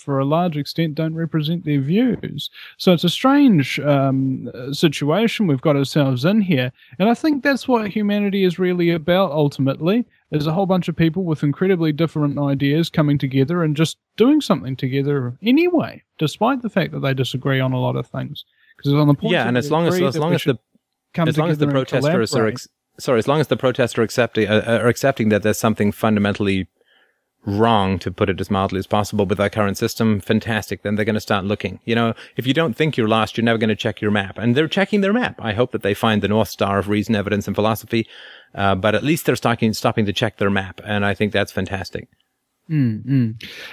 for a large extent, don't represent their views. So it's a strange um, situation we've got ourselves in here. And I think that's what humanity is really about ultimately. There's a whole bunch of people with incredibly different ideas coming together and just doing something together anyway, despite the fact that they disagree on a lot of things. Because on the point, yeah, and as long as as long as the as long as the protesters are ex- sorry, as long as the protests are accepting uh, are accepting that there's something fundamentally wrong, to put it as mildly as possible, with our current system, fantastic. Then they're going to start looking. You know, if you don't think you're lost, you're never going to check your map, and they're checking their map. I hope that they find the north star of reason, evidence, and philosophy. Uh, but at least they're stopping, stopping to check their map, and I think that's fantastic. Mm-hmm.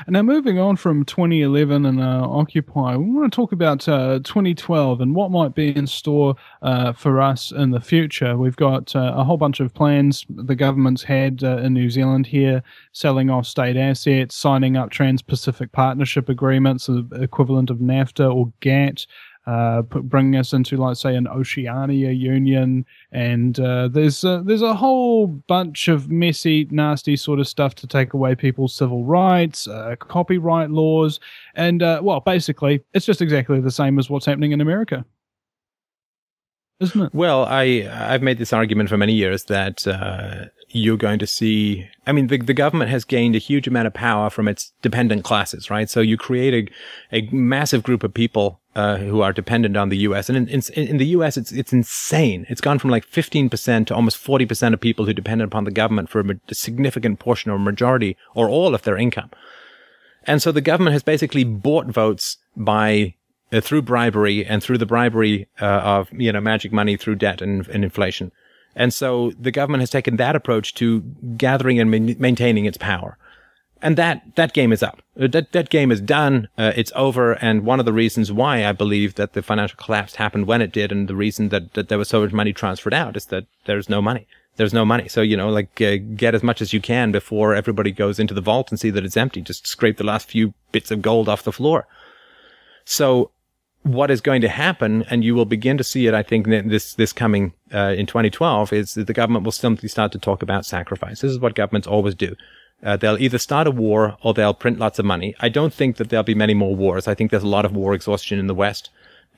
And now, moving on from 2011 and uh, Occupy, we want to talk about uh, 2012 and what might be in store uh, for us in the future. We've got uh, a whole bunch of plans the government's had uh, in New Zealand here, selling off state assets, signing up Trans Pacific Partnership Agreements, the equivalent of NAFTA or GATT uh, bringing us into, like, say, an Oceania Union, and uh, there's a, there's a whole bunch of messy, nasty sort of stuff to take away people's civil rights, uh, copyright laws, and uh, well, basically, it's just exactly the same as what's happening in America. Isn't it? Well, I I've made this argument for many years that uh, you're going to see, I mean, the, the government has gained a huge amount of power from its dependent classes, right? So you create a, a massive group of people uh, who are dependent on the U.S. And in, in, in, the U.S., it's it's insane. It's gone from like 15% to almost 40% of people who depend upon the government for a significant portion or majority or all of their income. And so the government has basically bought votes by uh, through bribery and through the bribery uh, of you know magic money through debt and, and inflation. And so the government has taken that approach to gathering and ma- maintaining its power. And that, that game is up. Uh, that, that game is done. Uh, it's over. And one of the reasons why I believe that the financial collapse happened when it did and the reason that, that there was so much money transferred out is that there's no money. There's no money. So, you know, like, uh, get as much as you can before everybody goes into the vault and see that it's empty. Just scrape the last few bits of gold off the floor. So what is going to happen, and you will begin to see it, I think, this this coming uh, in 2012, is that the government will simply start to talk about sacrifice. This is what governments always do. Uh, they'll either start a war or they'll print lots of money. I don't think that there'll be many more wars. I think there's a lot of war exhaustion in the West.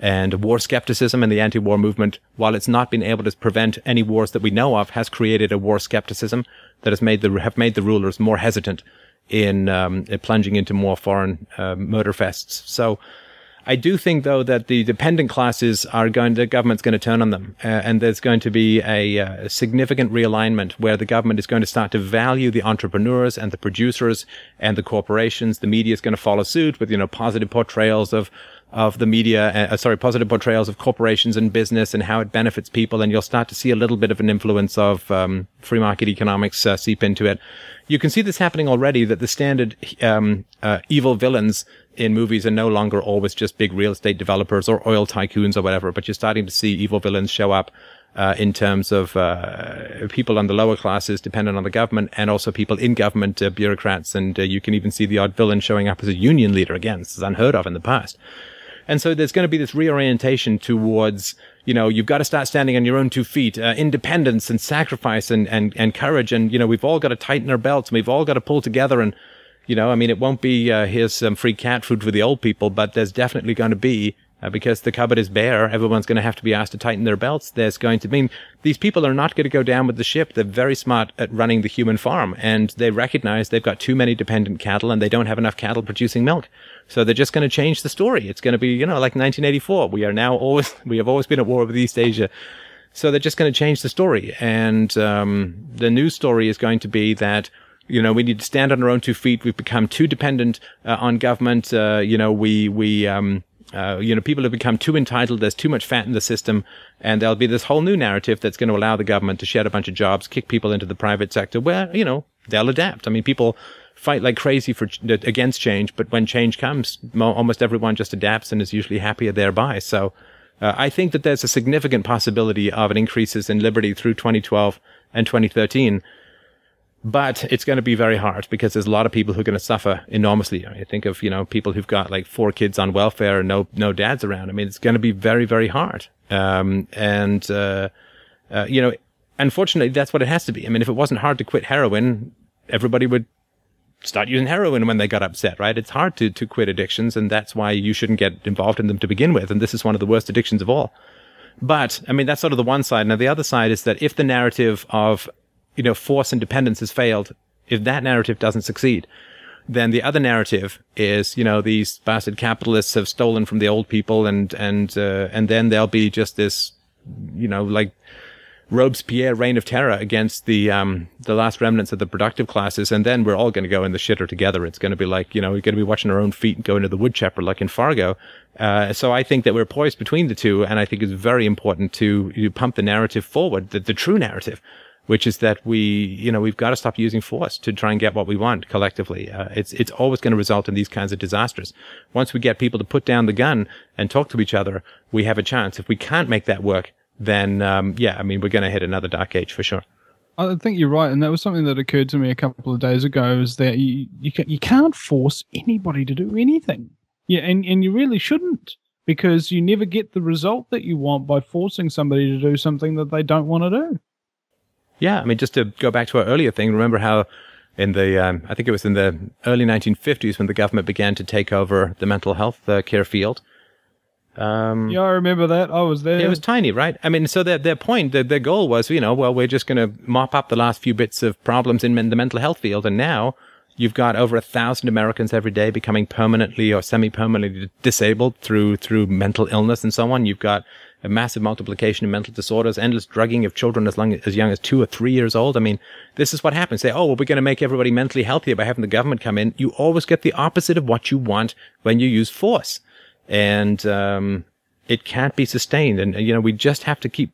And war skepticism and the anti-war movement, while it's not been able to prevent any wars that we know of, has created a war skepticism that has made the have made the rulers more hesitant in um, plunging into more foreign uh, murder fests. So I do think, though, that the dependent classes are going, the government's going to turn on them. Uh, and there's going to be a, a, uh, significant realignment where the government is going to start to value the entrepreneurs and the producers and the corporations. The media is going to follow suit with, you know, positive portrayals of, of the media, uh, sorry, positive portrayals of corporations and business and how it benefits people. And you'll start to see a little bit of an influence of um, free market economics uh, seep into it. You can see this happening already that the standard um, uh, evil villains in movies are no longer always just big real estate developers or oil tycoons or whatever, but you're starting to see evil villains show up uh, in terms of uh, people on the lower classes dependent on the government and also people in government, uh, bureaucrats. And uh, you can even see the odd villain showing up as a union leader again. This is unheard of in the past. And so there's going to be this reorientation towards, you know, you've got to start standing on your own two feet, uh, independence and sacrifice and, and, and courage. And, you know, we've all got to tighten our belts and we've all got to pull together. And, you know, I mean, it won't be, uh, here's some free cat food for the old people, but there's definitely going to be uh, because the cupboard is bare. Everyone's going to have to be asked to tighten their belts. There's going to mean these people are not going to go down with the ship. They're very smart at running the human farm and they recognize they've got too many dependent cattle and they don't have enough cattle producing milk. So they're just going to change the story. It's going to be, you know, like 1984. We are now always, we have always been at war with East Asia. So they're just going to change the story. And, um, the news story is going to be that, you know, we need to stand on our own two feet. We've become too dependent uh, on government. Uh, you know, we, we, um, uh, you know, people have become too entitled. There's too much fat in the system, and there'll be this whole new narrative that's going to allow the government to shed a bunch of jobs, kick people into the private sector, where you know they'll adapt. I mean, people fight like crazy for against change, but when change comes, almost everyone just adapts and is usually happier thereby. So, uh, I think that there's a significant possibility of an increases in liberty through 2012 and 2013 but it's going to be very hard because there's a lot of people who are going to suffer enormously. I think of, you know, people who've got like four kids on welfare and no, no dads around. I mean, it's going to be very, very hard. Um, and, uh, uh, you know, unfortunately, that's what it has to be. I mean, if it wasn't hard to quit heroin, everybody would start using heroin when they got upset, right? It's hard to, to quit addictions. And that's why you shouldn't get involved in them to begin with. And this is one of the worst addictions of all. But I mean, that's sort of the one side. Now, the other side is that if the narrative of you know, force independence has failed, if that narrative doesn't succeed, then the other narrative is, you know, these bastard capitalists have stolen from the old people and, and, uh, and then there'll be just this, you know, like Robespierre reign of terror against the, um, the last remnants of the productive classes. And then we're all going to go in the shitter together. It's going to be like, you know, we're going to be watching our own feet and go into the wood chipper like in Fargo. Uh, so I think that we're poised between the two. And I think it's very important to, to pump the narrative forward, the, the true narrative which is that we, you know, we've got to stop using force to try and get what we want collectively. Uh, it's it's always going to result in these kinds of disasters. Once we get people to put down the gun and talk to each other, we have a chance. If we can't make that work, then um, yeah, I mean, we're going to hit another dark age for sure. I think you're right, and that was something that occurred to me a couple of days ago. Is that you you, can, you can't force anybody to do anything, yeah, and and you really shouldn't because you never get the result that you want by forcing somebody to do something that they don't want to do. Yeah, I mean, just to go back to our earlier thing, remember how in the, um, I think it was in the early 1950s when the government began to take over the mental health uh, care field. Um, yeah, I remember that. I was there. It was tiny, right? I mean, so their their point, their, their goal was, you know, well, we're just going to mop up the last few bits of problems in the mental health field, and now you've got over a thousand Americans every day becoming permanently or semi-permanently disabled through through mental illness and so on. You've got a massive multiplication of mental disorders, endless drugging of children as, long, as young as two or three years old. I mean, this is what happens. Say, oh, well, we're going to make everybody mentally healthier by having the government come in. You always get the opposite of what you want when you use force. And, um, it can't be sustained. And, you know, we just have to keep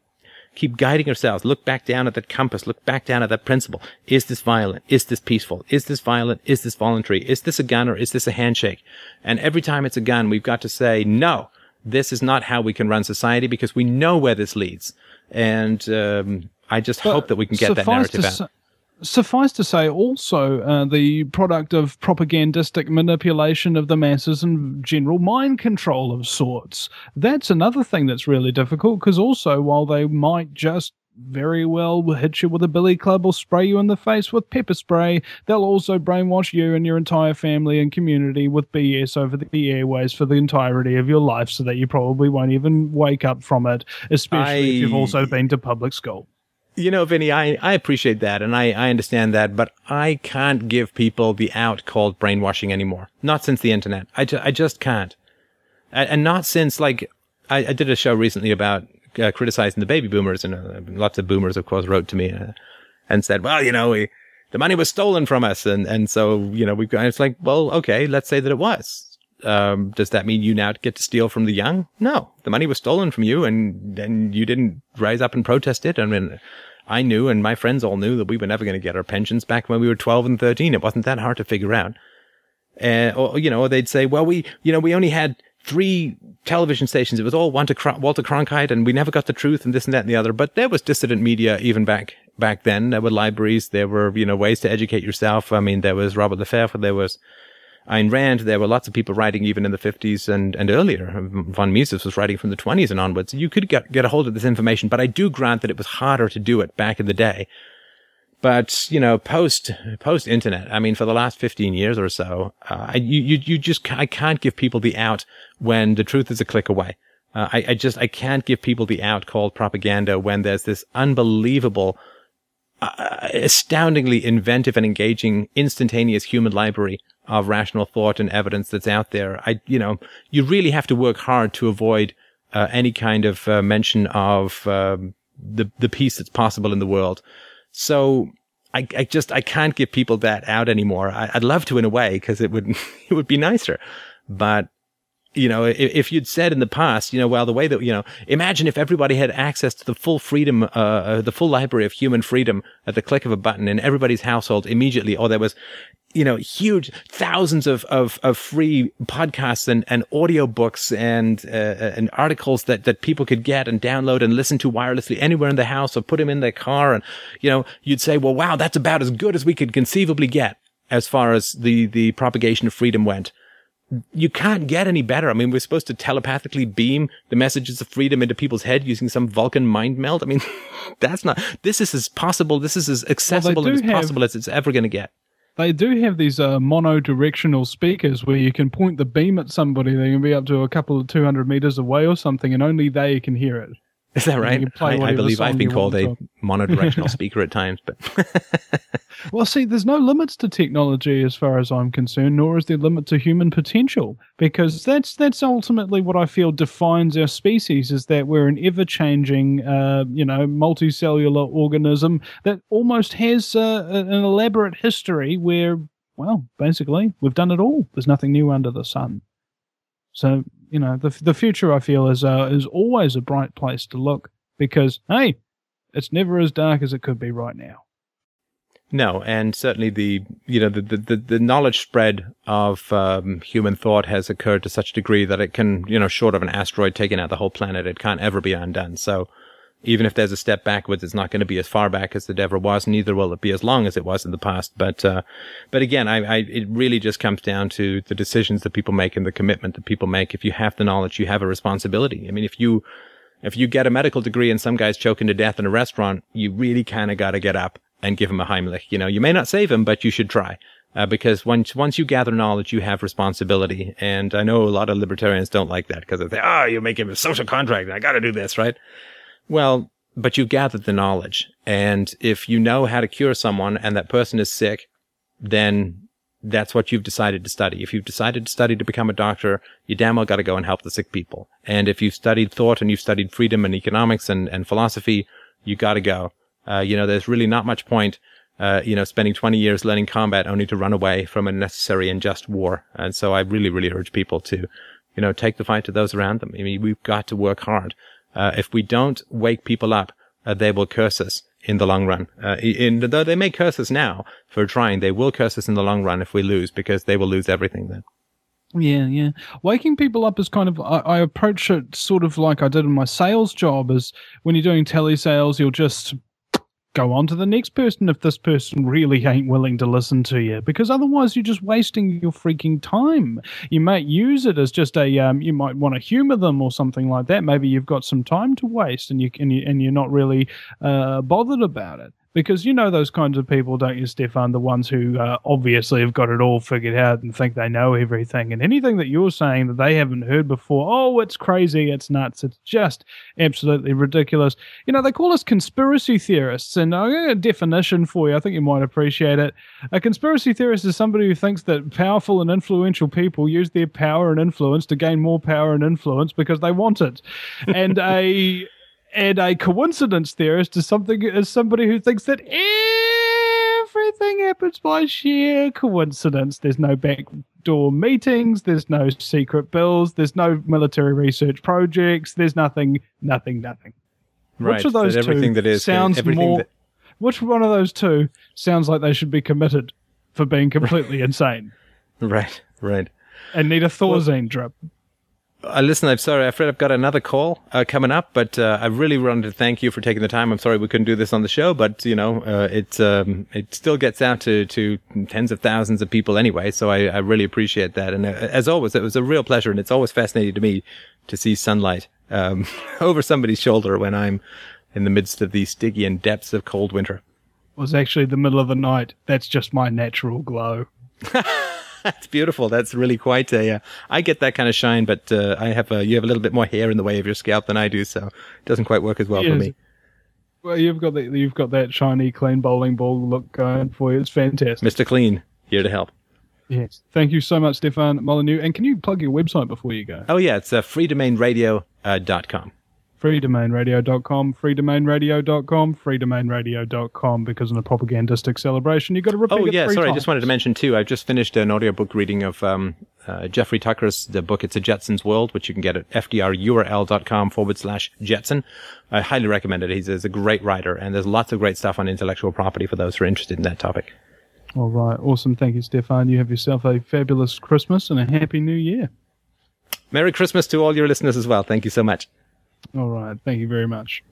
keep guiding ourselves. Look back down at that compass. Look back down at that principle. Is this violent? Is this peaceful? Is this violent? Is this voluntary? Is this a gun or is this a handshake? And every time it's a gun, we've got to say, no, this is not how we can run society because we know where this leads. And um, I just but hope that we can get that narrative out. suffice to say, also, uh, the product of propagandistic manipulation of the masses and general mind control of sorts. That's another thing that's really difficult because, also, while they might just very well will hit you with a billy club or spray you in the face with pepper spray. They'll also brainwash you and your entire family and community with BS over the airways for the entirety of your life so that you probably won't even wake up from it, especially I, if you've also been to public school. You know, Vinnie, I, I appreciate that and I, I understand that, but I can't give people the out called brainwashing anymore. Not since the internet. I, ju- I just can't. And not since, like, I, I did a show recently about uh, criticizing the baby boomers, and uh, lots of boomers, of course, wrote to me uh, and said, "Well, you know, we, the money was stolen from us," and and so you know we've got. It's like, well, okay, let's say that it was. Um, does that mean you now get to steal from the young? No, the money was stolen from you, and and you didn't rise up and protest it. I mean. I knew, and my friends all knew that we were never going to get our pensions back when we were 12 and 13. It wasn't that hard to figure out. Uh, or, you know, they'd say, well, we, you know, we only had three television stations. It was all Walter, Walter Cronkite, and we never got the truth, and this and that and the other. But there was dissident media even back back then. There were libraries. There were you know ways to educate yourself. I mean, there was Robert LeFevre. There was Ayn Rand. There were lots of people writing even in the 50s and, and earlier. Von Mises was writing from the 20s and onwards. You could get, get a hold of this information, but I do grant that it was harder to do it back in the day. But, you know, post, post internet, I mean, for the last 15 years or so, uh, you, you, you just, I can't give people the out when the truth is a click away. Uh, I, I just, I can't give people the out called propaganda when there's this unbelievable, uh, astoundingly inventive and engaging instantaneous human library of rational thought and evidence that's out there. I, you know, you really have to work hard to avoid uh, any kind of uh, mention of um, the the peace that's possible in the world. So I, I just I can't give people that out anymore. I, would love to in a way because it would it would be nicer, but you know, if, you'd said in the past, you know, well, the way that, you know, imagine if everybody had access to the full freedom, uh, uh, the full library of human freedom at the click of a button in everybody's household immediately, or there was, you know, huge thousands of, of, of free podcasts and, and audio books and, uh, and articles that, that people could get and download and listen to wirelessly anywhere in the house or put them in their car. And, you know, you'd say, well, wow, that's about as good as we could conceivably get as far as the, the propagation of freedom went you can't get any better. I mean, we're supposed to telepathically beam the messages of freedom into people's head using some Vulcan mind meld. I mean, that's not, this is as possible, this is as accessible well, and as have, possible as it's ever going to get. They do have these uh, mono-directional speakers where you can point the beam at somebody. They can be up to a couple of 200 meters away or something, and only they can hear it. Is that right? I, I, believe I've been called a monodirectional speaker at times, but well, see, there's no limits to technology as far as I'm concerned, nor is there limit to human potential, because that's that's ultimately what I feel defines our species: is that we're an ever-changing, uh, you know, multicellular organism that almost has uh, an elaborate history where, well, basically, we've done it all. There's nothing new under the sun. So you know, the the future I feel is uh, is always a bright place to look because hey, it's never as dark as it could be right now. No, and certainly the you know the the, the knowledge spread of um, human thought has occurred to such a degree that it can you know short of an asteroid taking out the whole planet, it can't ever be undone. So even if there's a step backwards, it's not going to be as far back as it ever was. Neither will it be as long as it was in the past. But, uh, but again, I, I, it really just comes down to the decisions that people make and the commitment that people make. If you have the knowledge, you have a responsibility. I mean, if you, if you get a medical degree and some guy's choking to death in a restaurant, you really kind of got to get up and give him a Heimlich. You know, you may not save him, but you should try. Uh, because once once you gather knowledge, you have responsibility. And I know a lot of libertarians don't like that because they say, "Oh, you're making a social contract. I got to do this, right?" Well, but you've gathered the knowledge. And if you know how to cure someone and that person is sick, then that's what you've decided to study. If you've decided to study to become a doctor, you damn well got to go and help the sick people. And if you've studied thought and you've studied freedom and economics and, and philosophy, you got to go. Uh, you know, there's really not much point, uh, you know, spending 20 years learning combat only to run away from a necessary and just war. And so I really, really urge people to, you know, take the fight to those around them. I mean, we've got to work hard. Uh, if we don't wake people up, uh, they will curse us in the long run. Uh, in, though they may curse us now for trying, they will curse us in the long run if we lose because they will lose everything then. Yeah, yeah. Waking people up is kind of I, I approach it sort of like I did in my sales job. Is when you're doing telesales, you'll just go on to the next person if this person really ain't willing to listen to you because otherwise you're just wasting your freaking time. You might use it as just a um, you might want to humor them or something like that. Maybe you've got some time to waste and you and, you, and you're not really uh, bothered about it because you know those kinds of people, don't you, Stefan? The ones who uh, obviously have got it all figured out and think they know everything, and anything that you're saying that they haven't heard before, oh, it's crazy, it's nuts, it's just absolutely ridiculous. You know, they call us conspiracy theorists, and I'll get a definition for you. I think you might appreciate it. A conspiracy theorist is somebody who thinks that powerful and influential people use their power and influence to gain more power and influence because they want it, and a and a coincidence theorist is something is somebody who thinks that everything happens by sheer coincidence. There's no backdoor meetings. There's no secret bills. There's no military research projects. There's nothing. Nothing. Nothing. Right. Which of those two that is sounds more? That... Which one of those two sounds like they should be committed for being completely insane? Right. Right. And need a Thorazine well, drip. Uh, listen, I'm sorry. Afraid I've got another call uh, coming up, but uh, I really wanted to thank you for taking the time. I'm sorry we couldn't do this on the show, but you know, uh, it um, it still gets out to, to tens of thousands of people anyway. So I, I really appreciate that. And uh, as always, it was a real pleasure, and it's always fascinating to me to see sunlight um, over somebody's shoulder when I'm in the midst of the Stygian depths of cold winter. It was actually the middle of the night. That's just my natural glow. That's beautiful. That's really quite a. Uh, I get that kind of shine, but uh, I have a, you have a little bit more hair in the way of your scalp than I do, so it doesn't quite work as well Yes. for me. Well, you've got that. You've got that shiny, clean bowling ball look going for you. It's fantastic. Mr. Clean, here to help. Yes. Thank you so much, Stefan Molyneux. And can you plug your website before you go? Oh yeah, it's uh, freedomainradio.com. Uh, dot com. freedomainradio.com, freedomainradio.com, freedomainradio.com, because in a propagandistic celebration, you've got to repeat Oh yeah, sorry. I just wanted to mention too. I've just finished an audiobook reading of um, uh, Jeffrey Tucker's the book. It's a Jetsons World, which you can get at fdrurl.com forward slash Jetson. I highly recommend it. He's, he's a great writer, and there's lots of great stuff on intellectual property for those who are interested in that topic. All right. Awesome. Thank you, Stefan. You have yourself a fabulous Christmas and a happy new year. Merry Christmas to all your listeners as well. Thank you so much. All right. Thank you very much.